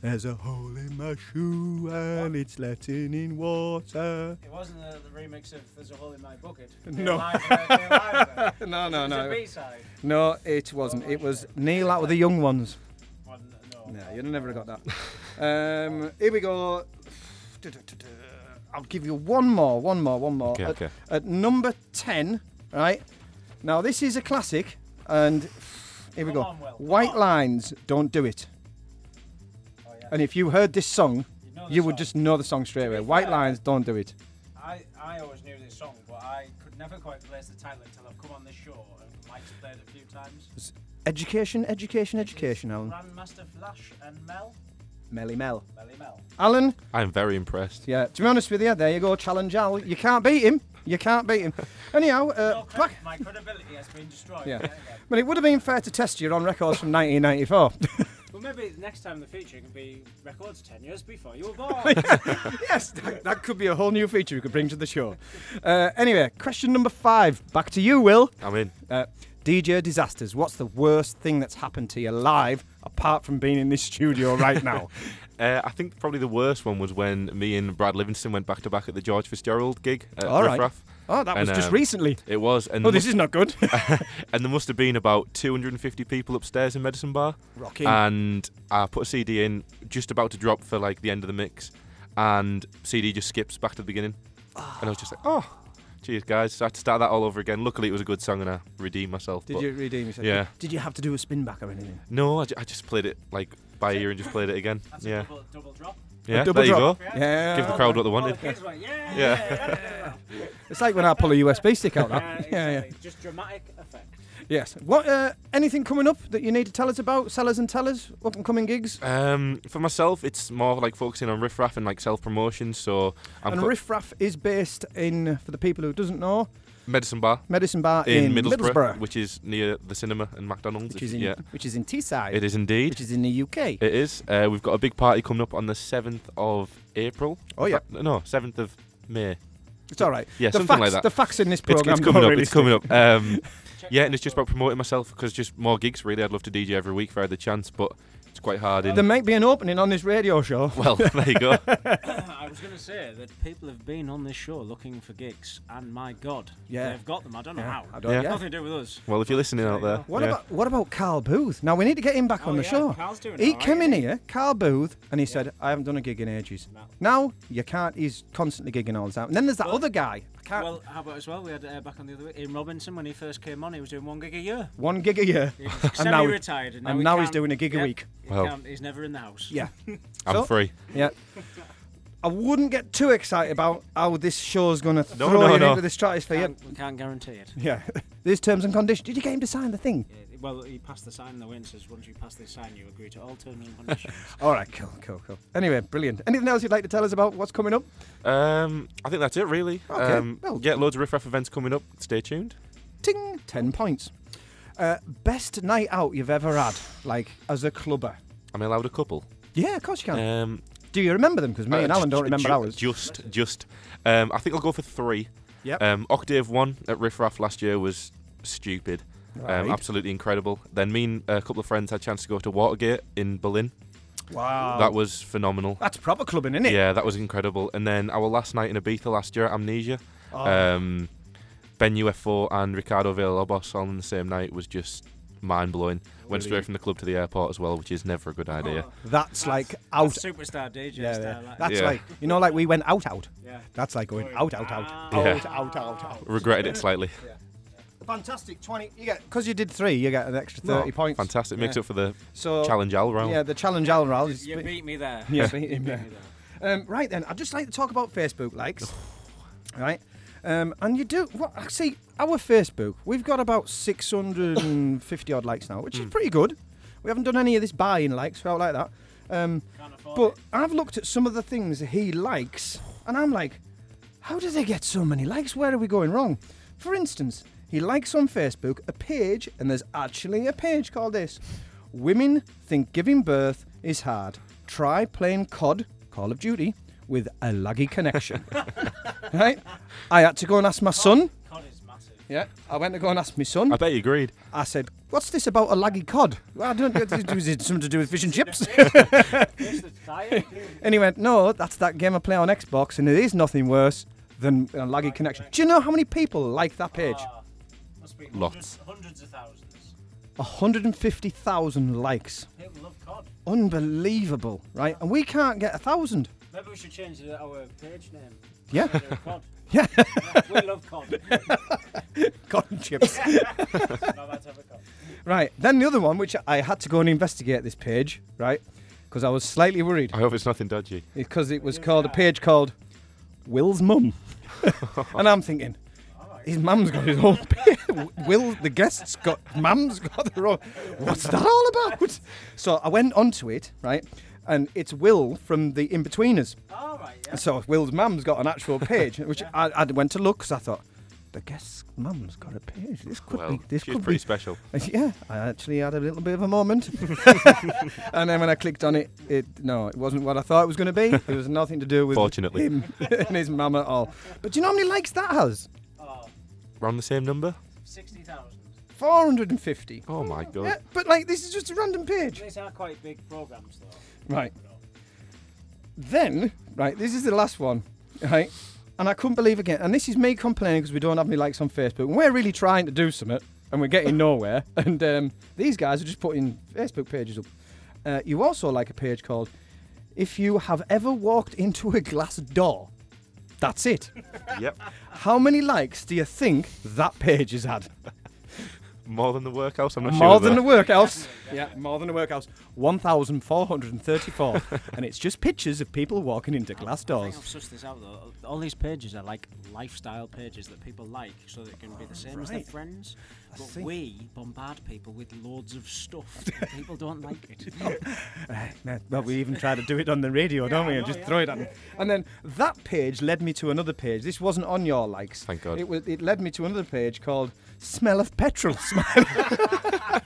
There's a hole in my shoe and it's letting in water. It wasn't the, the remix of There's a Hole in My Bucket. No. Live, They're live, uh, [LAUGHS] No, no, it was no. a B-side. No, it wasn't. It was Neil out with the young ones. Well, no. No, you'd never have got that. um, here we go. I'll give you one more, one more, one more. Okay, at, okay. at number 10, right? Now, this is a classic, And here we go. White lines, don't do it. Oh, and if you heard this song, you, would just know the song straight away. White lines, don't do it. I, I always knew this song, but I could never quite place the title until I've come on this show and Mike's played it a few times. Education, education, education, Alan. Grandmaster Flash and Mel. Melle Mel. Melle Mel. Alan, I'm very impressed. yeah, to be honest with you, there you go, challenge Al. You can't beat him. You can't beat him. [LAUGHS] Anyhow, uh, back, My credibility has been destroyed. yeah. again. But it would have been fair to test you on records from [LAUGHS] 1994. [LAUGHS] Well, maybe next time in the feature can be records 10 years before you were born. yes, that, that could be a whole new feature we could bring to the show. Uh, anyway, question number five. Back to you, Will. I'm in. Uh, DJ disasters. What's the worst thing that's happened to you live, apart from being in this studio right now? [LAUGHS] Uh, I think probably the worst one was when me and Brad Livingston went back to back at the George Fitzgerald gig at All Riff right. Raff. Oh, that was just um, recently. It was. And Oh, this must- is not good. [LAUGHS] and there must have been about 250 people upstairs in Medicine Bar. Rocking. And I put a CD in, just about to drop for like the end of the mix, and CD just skips back to the beginning. And I was just like, oh, cheers, guys. I had to start that all over again. Luckily, it was a good song, and I redeemed myself. Did but you redeem yourself? Yeah. Did you have to do a spin back or anything? No, I, ju- I just played it like by ear and just played it again. That's yeah. a double, double drop. Yeah, double there drop. you go. Yeah. Give the crowd what they All the wanted. kids went, yeah, Yeah. It's like when I pull a USB stick out. Yeah, That. yeah, yeah. exactly. Just dramatic effect. Yes. What? Uh, anything coming up that you need to tell us about? Sellers and tellers, up and coming gigs. Um, for myself, it's more like focusing on riff raff and like self promotion. So I'm and co- Riff Raff is based in, for the people who doesn't know, Medicine Bar Medicine Bar in, in, Middlesbrough, which is near the cinema and McDonald's. which is in yeah, which is in Teesside. it is indeed. Which is in the UK. It is. Uh, we've got a big party coming up on the seventh of April. Oh, yeah. No, seventh of May. It's all right. Yeah, the something facts, like that. The facts in this It's, program it's coming up. really It's coming up. Um, [LAUGHS] yeah, and it's just about promoting myself because just more gigs. Really, I'd love to DJ every week if I had the chance, but it's quite hard. In There might be an opening on this radio show. [LAUGHS] well, there you go. [LAUGHS] [COUGHS] I was going to say that people have been on this show looking for gigs, and my God, Yeah. they've got them. I don't know Yeah, how. I don't- Yeah. yeah. Nothing to do with us. Well, if you're listening out there, What yeah. about what about Carl Booth? Now we need to get him back Oh, on the yeah, show. Carl's doing he all came right, in isn't he? here, Carl Booth, and he said, "I haven't done a gig in ages." No. Now you can't. He's constantly gigging all the time. And then there's that Well- other guy. I can't. Well, how about as well? We had uh, back on the other week, Ian Robinson when he first came on. He was doing one gig a year. one gig a year, He was [LAUGHS] and now, semi-retired, and now, and he now he's doing a gig a week. he Well. he's never in the house. Yeah, [LAUGHS] I'm So- free. yeah. I wouldn't get too excited about how this show's going to No, throw no, you no. into the stratosphere. Can't, we can't guarantee it. Yeah, [LAUGHS] there's terms and conditions. Did you get him to sign the thing? Yeah, well, he passed the sign. The wind. says once you pass this sign, you agree to all terms and conditions. [LAUGHS] All right, cool, cool, cool. Anyway, brilliant. Anything else you'd like to tell us about what's coming up? Um, I think that's it, really. Okay, Um, well- yeah, loads of riff raff events coming up. Stay tuned. Ting, 10 points. Uh, best night out you've ever had, like as a clubber? Am I allowed a couple? Yeah, of course you can. Um, Do you remember them? Because me uh, and Alan don't remember ju- ours. Just, just. Um, I think I'll go for three. Yep. Um, Octave one at Riff Raff last year was stupid. Right. Um, absolutely incredible. Then me and a couple of friends had a chance to go to Watergate in Berlin. wow. That was phenomenal. That's proper clubbing, isn't it? Yeah, that was incredible. And then our last night in Ibiza last year, at Amnesia. Oh. Um, ben UFO and Ricardo Villalobos all on the same night was just mind blowing. Went straight from the club to the airport as well, which is never a good idea. That's like out. That's superstar DJ Yeah, style. yeah. like. That's Yeah. like you know, like we went out, out. Yeah. That's like going Going out, out, out, out. Yeah. out, out, out, out. Regretted it slightly. Fantastic, twenty. You get because you did three, you get an extra thirty Oh, points. Fantastic. Makes Yeah. up for the So challenge all round. Yeah, the challenge Al Ral. is- You beat me there. Yeah, [LAUGHS] You beat him there. me there. Um, right then, I'd just like to talk about Facebook likes. [SIGHS] right, um, and you do. What I see, our Facebook, we've got about six hundred and fifty odd likes now, which is pretty good. We haven't done any of this buying likes, out like that. Um, Can't but it. I've looked at some of the things he likes, and I'm like, how do they get so many likes? Where are we going wrong? For instance, he likes on Facebook a page, and there's actually a page called this Women think giving birth is hard. Try playing COD, Call of Duty, with a laggy connection. [LAUGHS] right? I had to go and ask my son. COD is massive. Yeah, I went to go and ask my son. I bet you agreed. I said, "What's this about a laggy cod? Well, I don't. Is it something to do with fish and chips?" [LAUGHS] It's the [LAUGHS] tire. and he went, "No, that's that game I play on Xbox, and it is nothing worse than a laggy connection." Do you know how many people like that page? Ah. Must be Lots. Hundreds, hundreds of thousands. 150,000 likes. People love COD. Unbelievable, right? And we can't get a thousand. Maybe we should change the- our page name. Yeah. COD. [LAUGHS] Yeah. Yeah, [LAUGHS] we love COD. [LAUGHS] Cotton chips. no, that's have a COD. Right. Then the other one, which I had to go and investigate this page, right? Because I was slightly worried. I hope it's nothing dodgy. Because it was called a page called Will's Mum. and I'm thinking, his mum's got his own page. Will, the guests got, mum's got their own. What's that all about? So I went onto it, right? And it's Will from the Inbetweeners. All right, yeah. And So Will's mum's got an actual page, which I, I went to look because I thought, the guest's mum's got a page. This could Well, be. This she's could pretty be special. [LAUGHS] Yeah, I actually had a little bit of a moment. [LAUGHS] and then when I clicked on it, it no, it wasn't what I thought it was going to be. It was nothing to do with Fortunately. him [LAUGHS] and his mum at all. But do you know how many likes that has? We're on the same number? 60,000. 450. Oh my god. Yeah, but like this is just a random page. These are quite big programs, though. Right. Then, right, this is the last one, right? And I couldn't believe again. And this is me complaining because we don't have any likes on Facebook. And we're really trying to do something, and we're getting nowhere. [LAUGHS] And um, these guys are just putting Facebook pages up. Uh, you also like a page called "If you have ever walked into a glass door." That's it. Yep. How many likes do you think that page has had? More than the workhouse, I'm not sure. More than the workhouse. Yeah, more than the workhouse. 1,434. and it's just pictures of people walking into glass I doors. think I've sussed this out though. All these pages are like lifestyle pages that people like, so they can be the same as their right. friends. I But see. we bombard people with loads of stuff. and [LAUGHS] people don't like [LAUGHS] it. Right, well, we even try to do it on the radio, don't we? And just throw it at them. And then that page led me to another page. This wasn't on your likes. Thank God. It, was, it led me to another page called Smell of Petrol. Smile. [LAUGHS]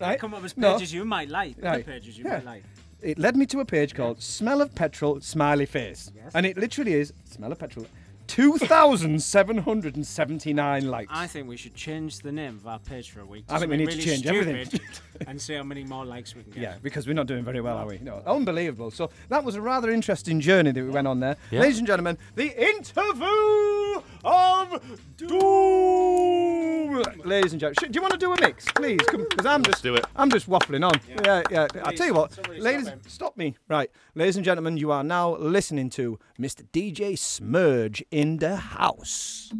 right? Come up with No. pages you might like. Right. pages you Yeah. might like. It led me to a page called Smell of Petrol, Smiley Face. Yes. And it literally is Smell of Petrol. 2,779 likes. I think we should change the name of our page for a week. I think we something need to change everything. [LAUGHS] and see how many more likes we can get. Yeah, because we're not doing very well, are we? No, unbelievable. So that was a rather interesting journey that we went on there. Yeah. Ladies and gentlemen, the interview of doom. Ladies and gentlemen, do you want to do a mix, please? Because I'm just do it. I'm just waffling on. Yeah, yeah. I Please, tell you what, ladies, stop stop me. Right, ladies and gentlemen, you are now listening to Mr. DJ SMIRJ in the house.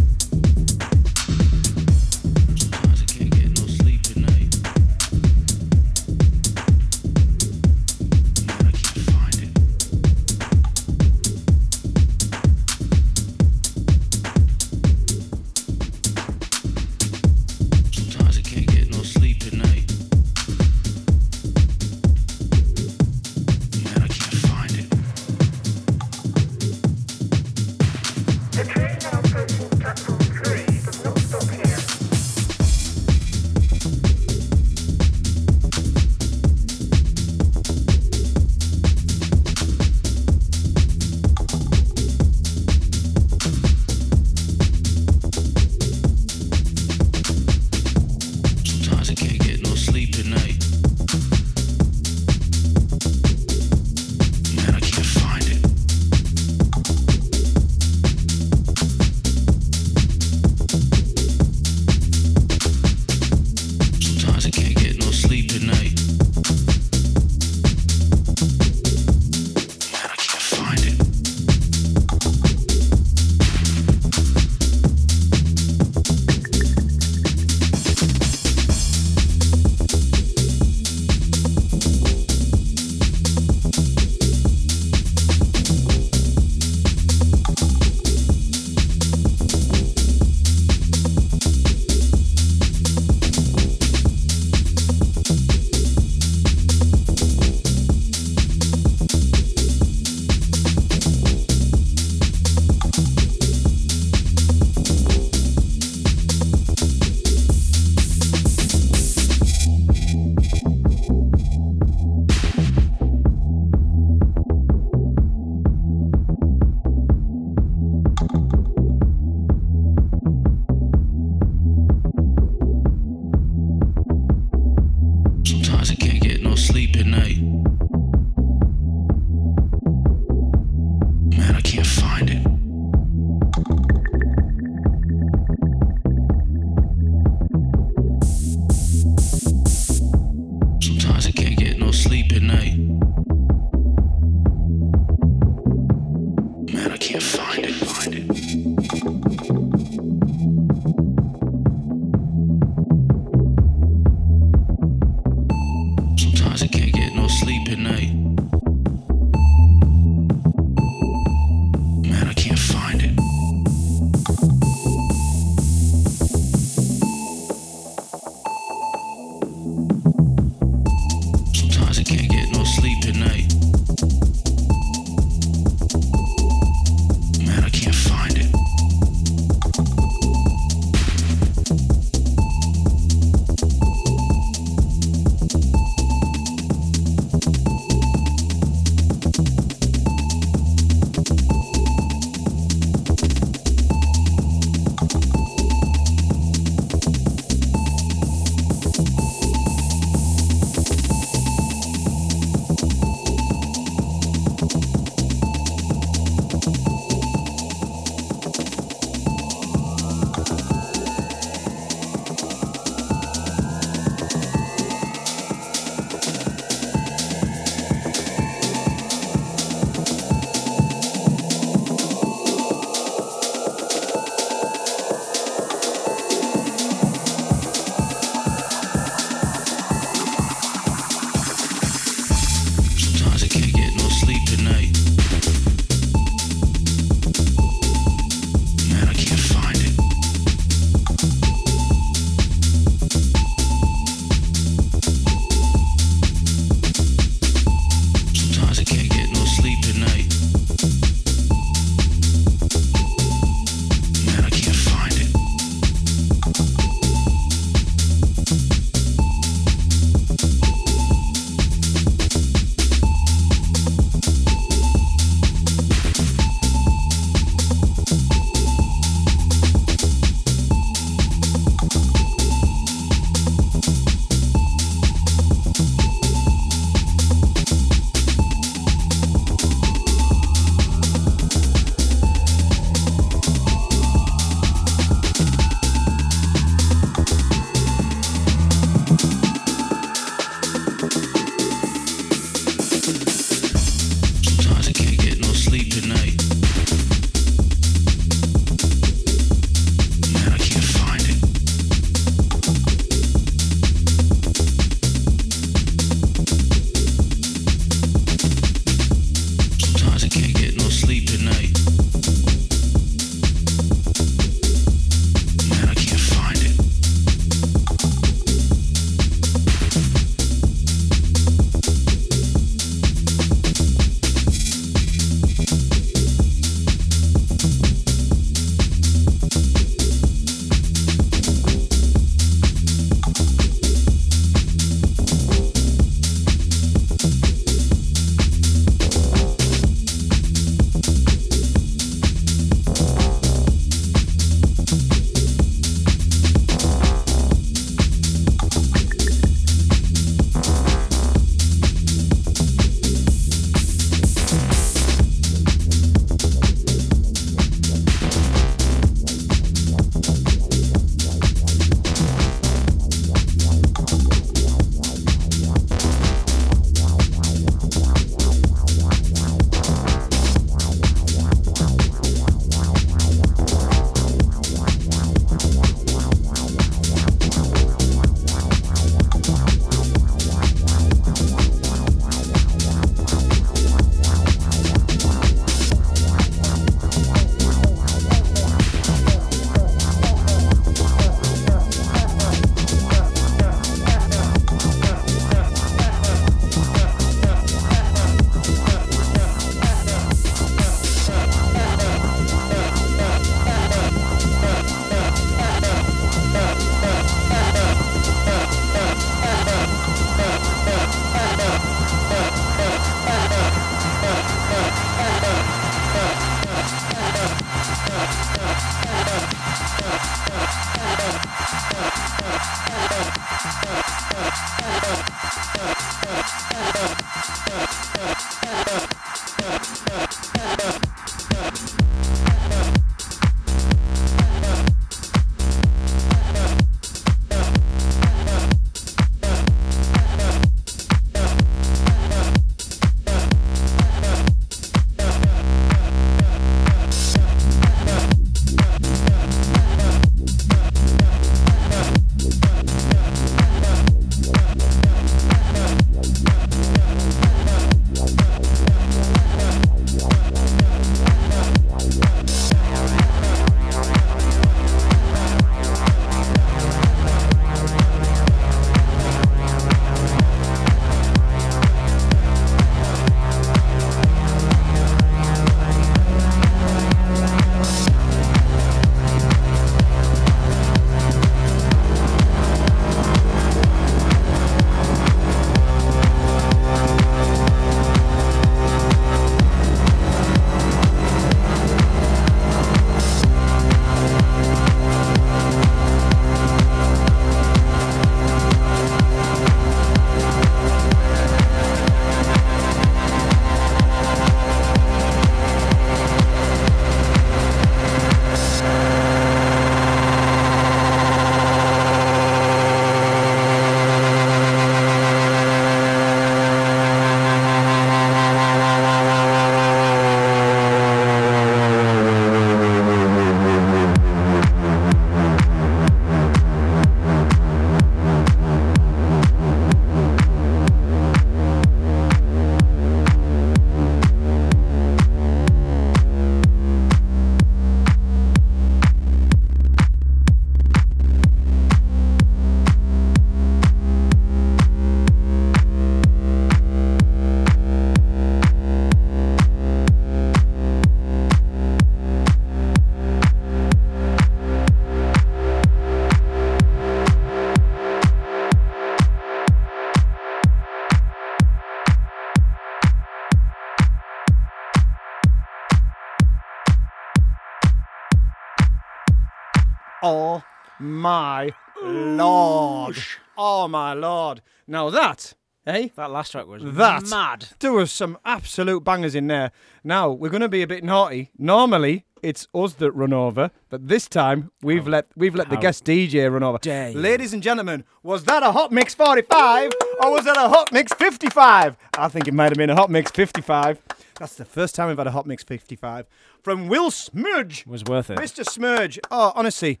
Oh my lord. Oh my lord. Now that, eh? That last track was That mad. There was some absolute bangers in there. Now we're going to be a bit naughty. Normally it's us that run over, but this time we've let we've let the how guest DJ run over. dare you. Ladies and gentlemen, was that a hot mix 45 or was that a hot mix 55? I think it might have been a hot mix 55. That's the first time we've had a hot mix 55 from Will SMIRJ. Was worth it. Mr. SMIRJ. Oh, honestly,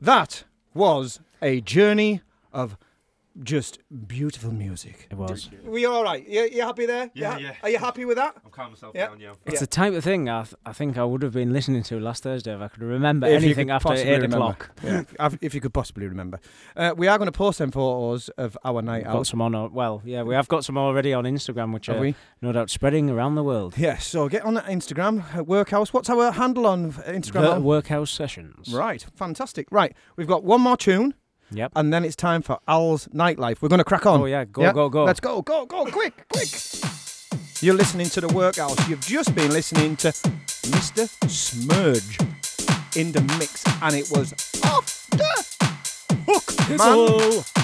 that was a journey of just beautiful music. It was. Were you all right? You, you happy there? Yeah, You ha- yeah. Are you happy with that? I'm calming myself Yeah. down, yeah. It's Yeah. the type of thing I, th- I think I would have been listening to last Thursday if I could remember If anything could after 8 remember. o'clock. Yeah, [LAUGHS] if- if you could possibly remember. Uh, we are going to post some photos of our night Got out. some on, uh, well, yeah, we have got some already on Instagram, which Have are we? no doubt spreading around the world. Yeah, so get on that Instagram, uh, Workhouse. What's our handle on uh, Instagram? The Workhouse Sessions. Right, fantastic. Right, we've got one more tune. Yep. And then it's time for Al's nightlife. We're going to crack on. Oh, yeah, go, go, go. Let's go, go, go, quick, quick. You're listening to the Workhouse. You've just been listening to Mr. SMIRJ in the mix, and it was off the hook, man.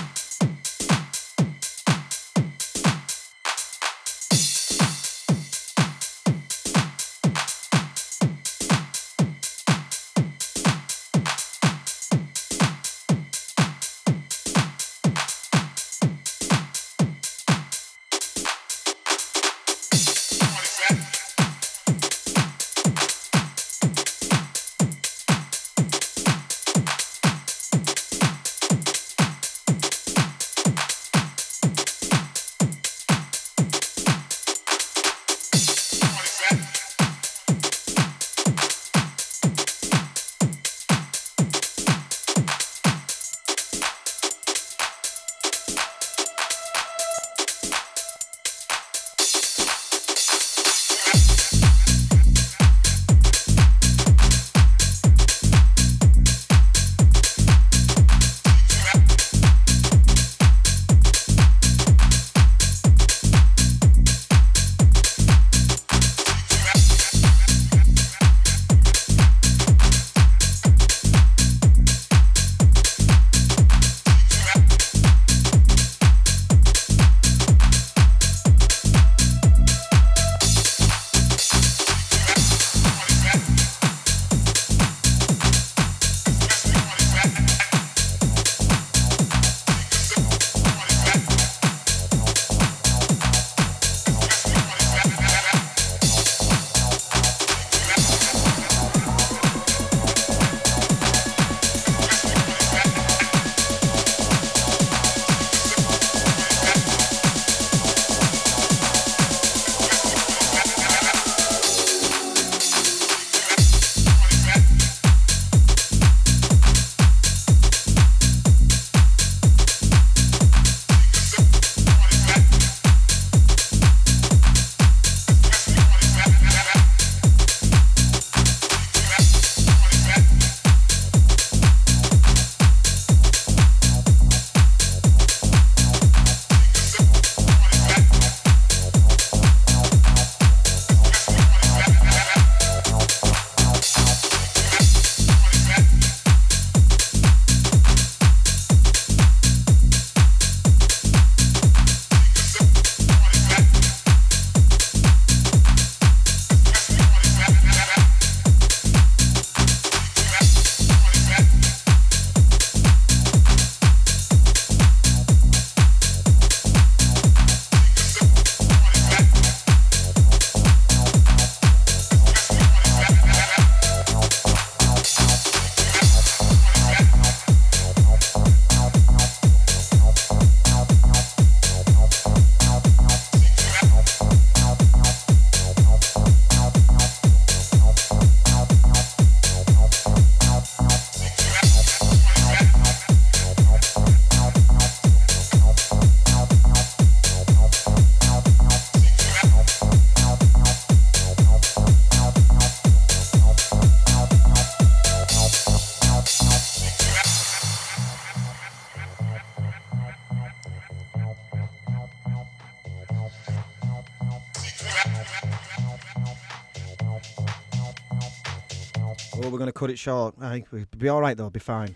We're going to cut it short. I think we'll be all right though. Be fine.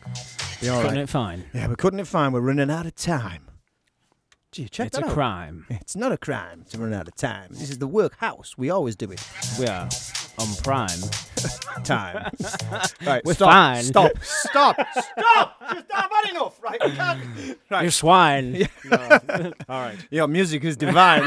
Be all Cutting right. it fine. Yeah, we're cutting it fine. We're running out of time. Gee, check It's that a crime. It's not a crime to run out of time. This is the workhouse. We always do it. We are on prime. [LAUGHS] Time. [LAUGHS] right, We're stop. fine. Stop. [LAUGHS] Stop. Stop. Just I've had enough. Right. we can't- Right. You swine. Yeah. No. All right. Your music is divine.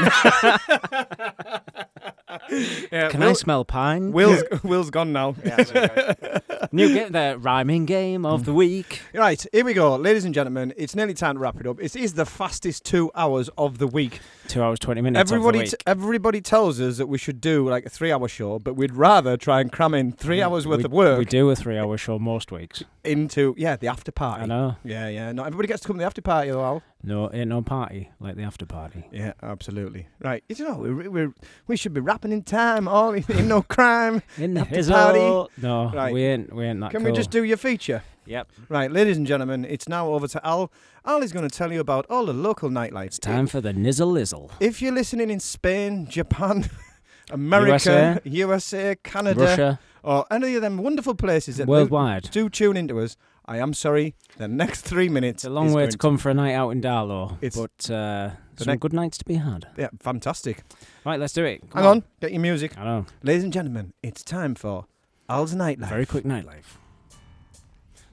Yeah, Can I smell pine? Will's, [LAUGHS] Will's gone now. [LAUGHS] New get the rhyming game of the mm. week. Right, here we go, ladies and gentlemen. It's nearly time to wrap it up. It is the fastest two hours of the week. Two hours twenty minutes. Everybody, of the t- everybody tells us that we should do like a three-hour show, but we'd rather try and cram in three hours worth we, of work We do a three-hour show most weeks. Into yeah the after party. I know. Yeah, yeah. Not everybody gets to come to the after party though. Al. No, ain't no party like the after party. Yeah, absolutely. Right, you know we we we should be rapping in time. All in, no crime. [LAUGHS] In the after party. No, Right. we ain't. We ain't that. Can we just do your feature? Yep. Right, ladies and gentlemen, it's now over to Al. Al is going to tell you about all the local nightlights. It's time for the nizzle izzle. If you're listening in Spain, Japan, [LAUGHS] America, USA, Canada, Russia. Or any of them wonderful places that Worldwide. do tune into us, I am sorry. The next three minutes. It's a long is way going to come for a night out in Darlow, It's- but uh, some next- good nights to be had. Yeah, fantastic. Right, let's do it. Come Hang on. get your music. I know. Ladies and gentlemen, it's time for Al's Nightlife. Very quick nightlife.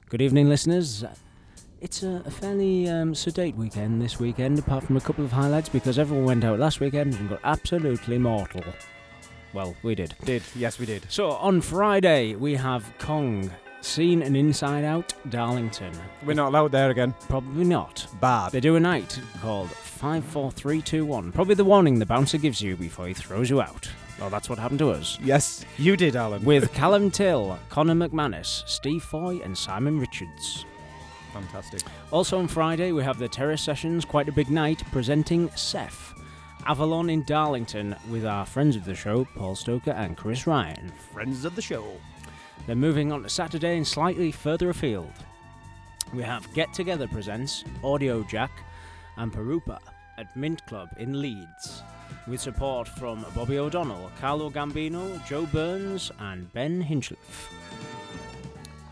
Good evening, listeners. It's a, a fairly um, sedate weekend this weekend, apart from a couple of highlights, because everyone went out last weekend and got absolutely mortal. Well, we did. Did yes, we did. So on Friday we have Kong, seen an Inside Out, Darlington. We're not allowed there again. Probably not. Bad. They do a night called 54321. Probably the warning the bouncer gives you before he throws you out. Well, that's what happened to us. Yes, you did, Alan. With Callum Till, Connor McManus, Steve Foy, and Simon Richards. Fantastic. Also on Friday, we have the Terrace Sessions, quite a big night, presenting Seth. Avalon in Darlington with our friends of the show, Paul Stoker and Chris Ryan. Friends of the show. Then moving on to Saturday and slightly further afield, we have Get Together Presents, Audio Jack, and Pirupa at Mint Club in Leeds, with support from Bobby O'Donnell, Carlo Gambino, Joe Burns, and Ben Hinchliffe.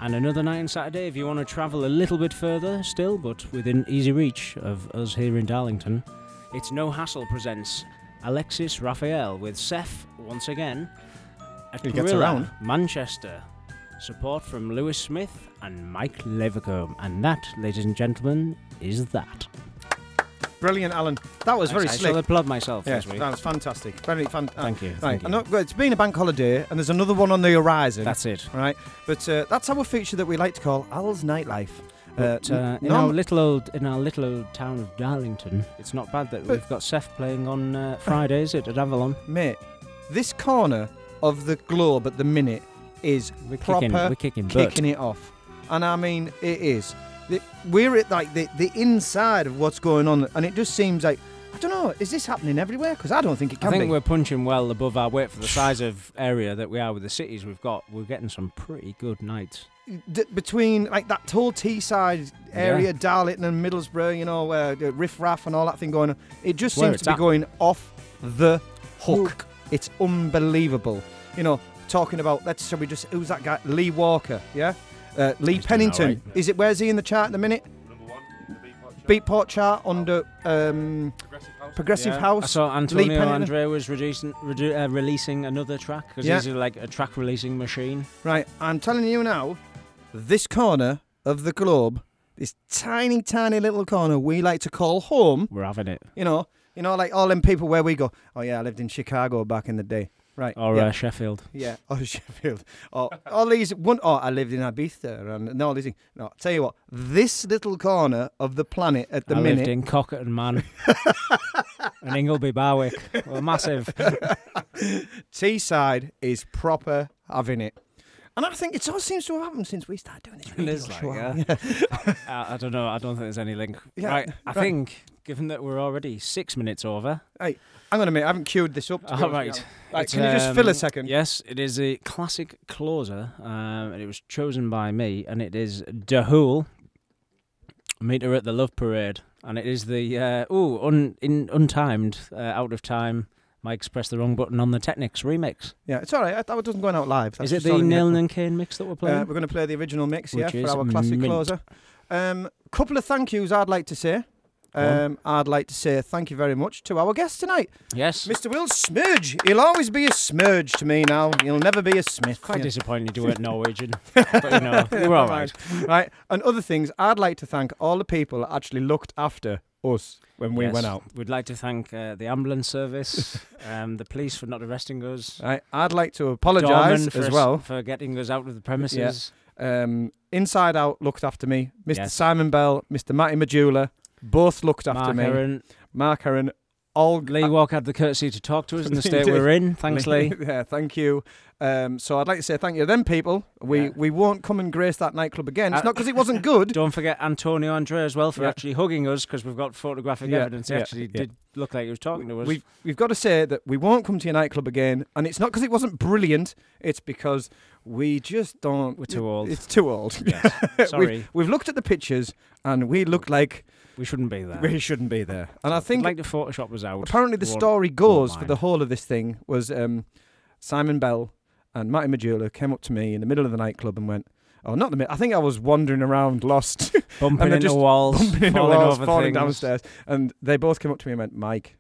And another night on Saturday if you want to travel a little bit further still, but within easy reach of us here in Darlington. It's No Hassle presents Alexis Raphael with Seth once again at He gets around. Manchester. Support from Lewis Smith and Mike Levercombe. And that, ladies and gentlemen, is that. Brilliant, Alan. That was very I slick. shall applaud myself Yeah, this week. that was fantastic. Very fan. uh, Thank you, Right, thank you. I it's been a bank holiday, and there's another one on the horizon. That's it. Right, but uh, that's our feature that we like to call Al's Nightlife. But uh, in our little old in our little old town of Darlington, it's not bad that But- we've got Seth playing on uh, Friday, is at Avalon? mate, this corner of the globe at the minute is We're proper kicking, we're kicking butt. kicking it off, and I mean it is. The- We're at like the the inside of what's going on, and it just seems like I don't know. Is this happening everywhere? Because I don't think it can I think be. we're punching well above our weight for the size of area that we are with the cities we've got. We're getting some pretty good nights. D- between like that whole Teesside area, Yeah. Darlington and Middlesbrough, you know, where the riff raff and all that thing going on, it just Where seems it's to be at. going off the hook. It's unbelievable. You know, talking about let's shall we just who's that guy? Lee Walker, yeah, uh, Lee He's doing Pennington. Is it where's he in the chart at the minute? Beatport chart under um, Progressive Yeah. House. I saw Antonio Andre was reducing, redu- uh, releasing another track because Yeah. he's like a track releasing machine. Right, I'm telling you now, this corner of the globe, this tiny, tiny little corner we like to call home. We're having it. You know, you know, like all them people where we go. Oh yeah, I lived in Chicago back in the day. Right. Or yeah. uh, Sheffield. Yeah, [LAUGHS] or Sheffield. Or all these one oh, I lived in Ibiza and, and all these things. No, I'll tell you what, this little corner of the planet at the I minute lived in Cockett and Man [LAUGHS] and Ingleby Barwick. Well, massive. [LAUGHS] Teesside is proper having it. And I think it all seems to have happened since we started doing this. It radio is like, yeah. I, I don't know. I don't think there's any link. Yeah, right. I right. think, given that we're already six minutes over. Hey, hang on a minute. I haven't queued this up. All honest right. Right, can you just fill a um, second? Yes, it is a classic closer, um, and it was chosen by me, and it is Da Hool. Meet her at the Love Parade, and it is the uh, oh un, in untimed, uh, out of time Mike's pressed the wrong button on the Technics remix. Yeah, it's all right. It doesn't going out live. That's Is it the all in Nalin echo. and Kane mix that we're playing? Uh, we're going to play the original mix, yeah, for our classic mint. closer. Um, couple of thank yous I'd like to say. Um, I'd like to say thank you very much to our guest tonight, yes. Mr. Will Smudge. He'll always be a Smudge to me now. He'll never be a Smith. Quite disappointed you weren't Norwegian. [LAUGHS] but you know, we're all right. Right, and other things. I'd like to thank all the people that actually looked after us when we Yes. went out. We'd like to thank uh, the ambulance service, [LAUGHS] um, the police for not arresting us, Right, I'd like to Dorman apologise for as us- well. for getting us out of the premises. Um, Inside Out looked after me. Mr. Yes. Simon Bell, Mr. Matty Majula, both looked after Mark me. Heron, Mark Heron, all Lee Walk had the courtesy to talk to us in the [LAUGHS] state we're in. Thanks, [LAUGHS] Lee. yeah, thank you. Um, so I'd like to say thank you to them people. We Yeah. we won't come and grace that nightclub again. It's Uh, not because it wasn't good. [LAUGHS] Don't forget Antonio Andre as well for Yeah. actually hugging us because we've got photographic Yeah, evidence. He yeah, actually yeah. did look like he was talking to us. We've we've got to say that we won't come to your nightclub again, and it's not because it wasn't brilliant. It's because we just don't. We're too old. It's too old. Yes. Sorry. we've, we've looked at the pictures, and we look like we shouldn't be [LAUGHS] there. we shouldn't be there. And I think like the Photoshop was out. apparently the story goes for the whole of this thing was um, Simon Bell and Matty Majula came up to me in the middle of the nightclub and went, "Oh, not the middle. I think I was wandering around lost, [LAUGHS] bumping and into walls, bumping into falling walls, falling things. downstairs." And they both came up to me and went, "Mike."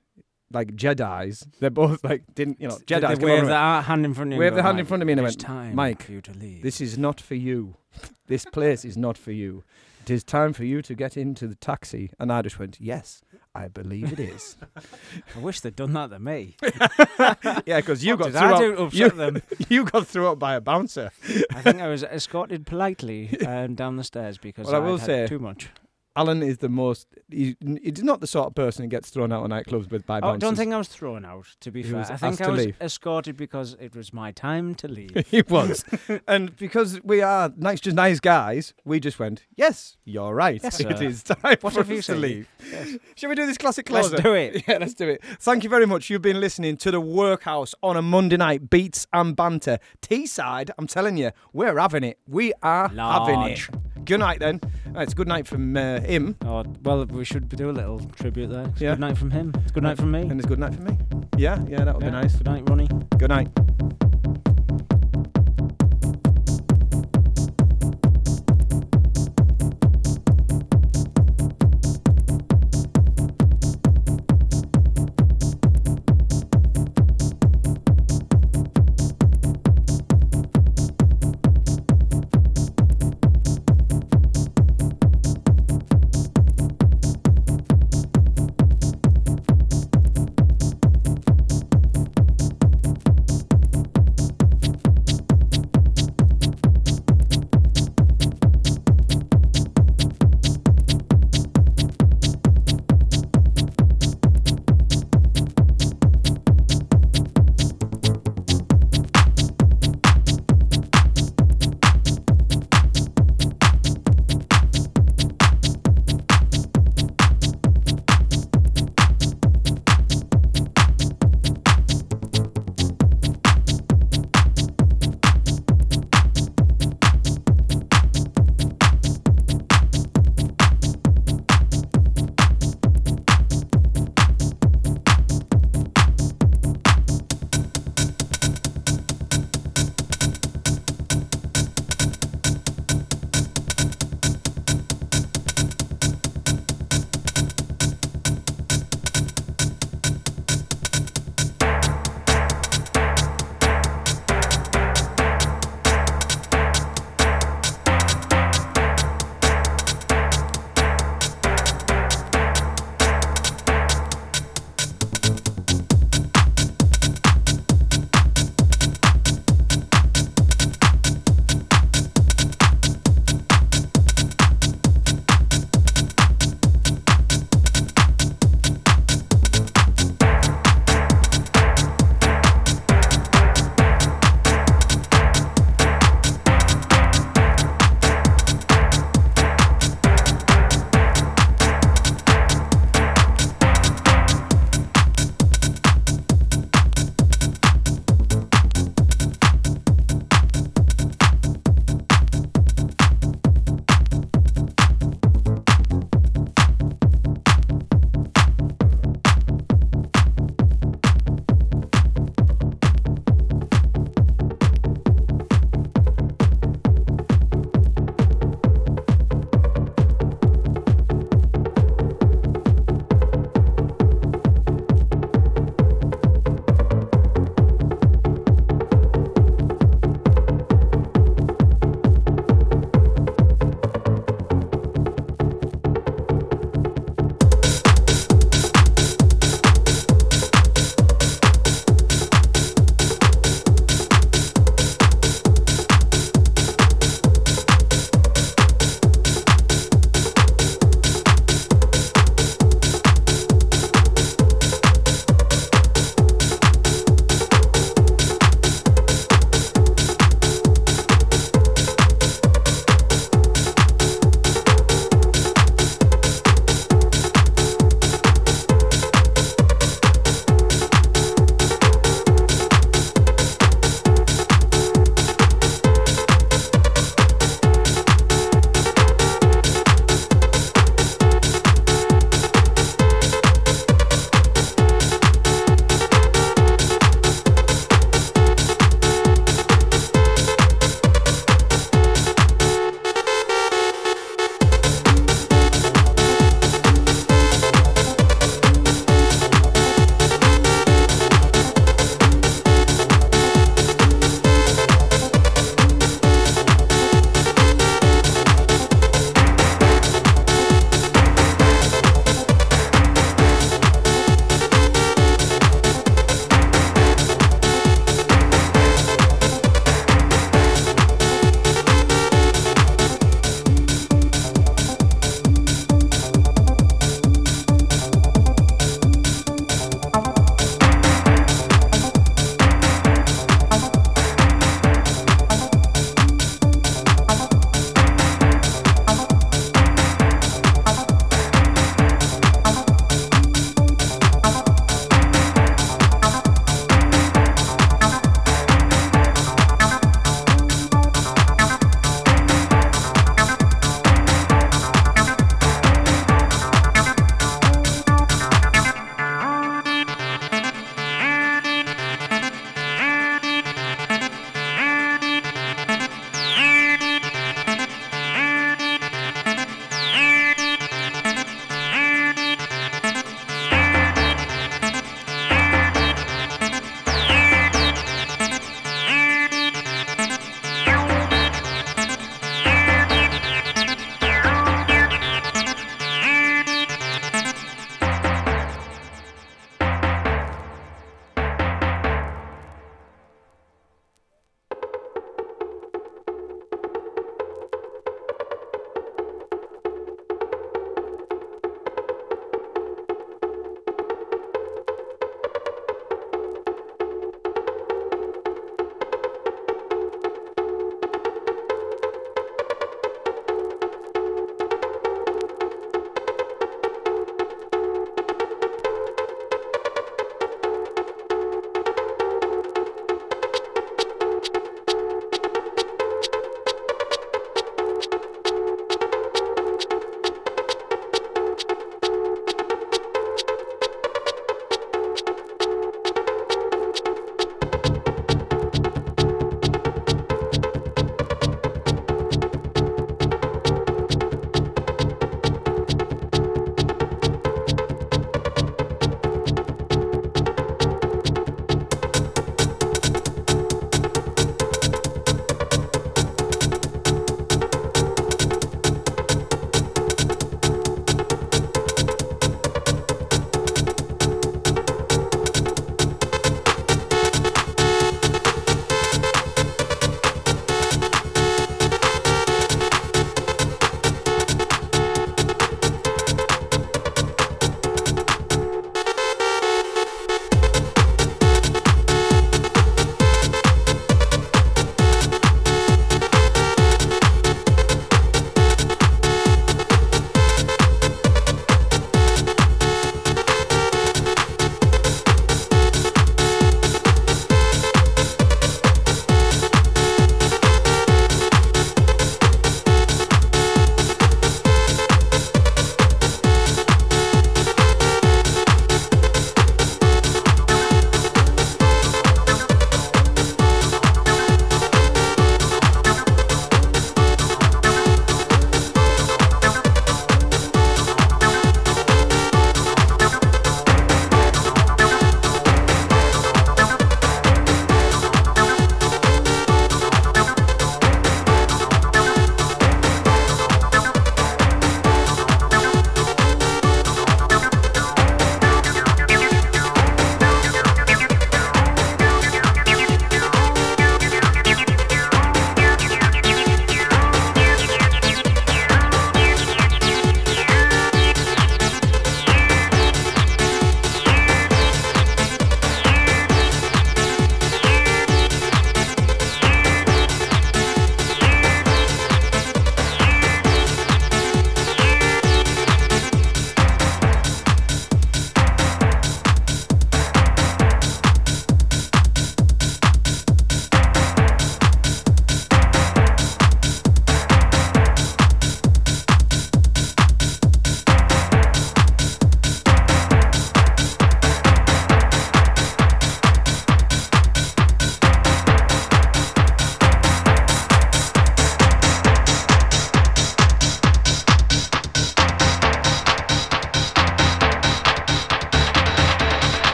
Like Jedi's, they're both like didn't you know Jedi's. They wave and the uh, hand in front of you. and waved the hand in "Mike, front of me and I went, time Mike, you to leave. This is not for you. [LAUGHS] this place is not for you. It is time for you to get into the taxi. And I just went, Yes, I believe it is. [LAUGHS] I wish they'd done that to me. [LAUGHS] yeah, because you got did I through do to up, upset you, them? [LAUGHS] you got through up by a bouncer. I think I was escorted politely um, down the stairs because Well, I I'd will had say- too much. Alan is the most. He, he's not the sort of person who gets thrown out of nightclubs with by Oh, I bouncers. don't think I was thrown out. To be He fair, I think I was leave. escorted because it was my time to leave. [LAUGHS] he was, [LAUGHS] and because we are nice, just nice guys, we just went. Yes, you're right. Yes, [LAUGHS] it is time What for us to leave. Yes. Shall we do this classic closer? Let's do it. Yeah, let's do it. Thank you very much. You've been listening to the Workhouse on a Monday night. Beats and banter. Teesside, I'm telling you, we're having it. We are having it. Good night then. It's good night from uh, him, Oh, well, we should do a little tribute there. It's Yeah. Good night from him. It's good night from me. and it's good night from me. Yeah, yeah, that would Yeah, be nice. Good night, Ronnie. Good night.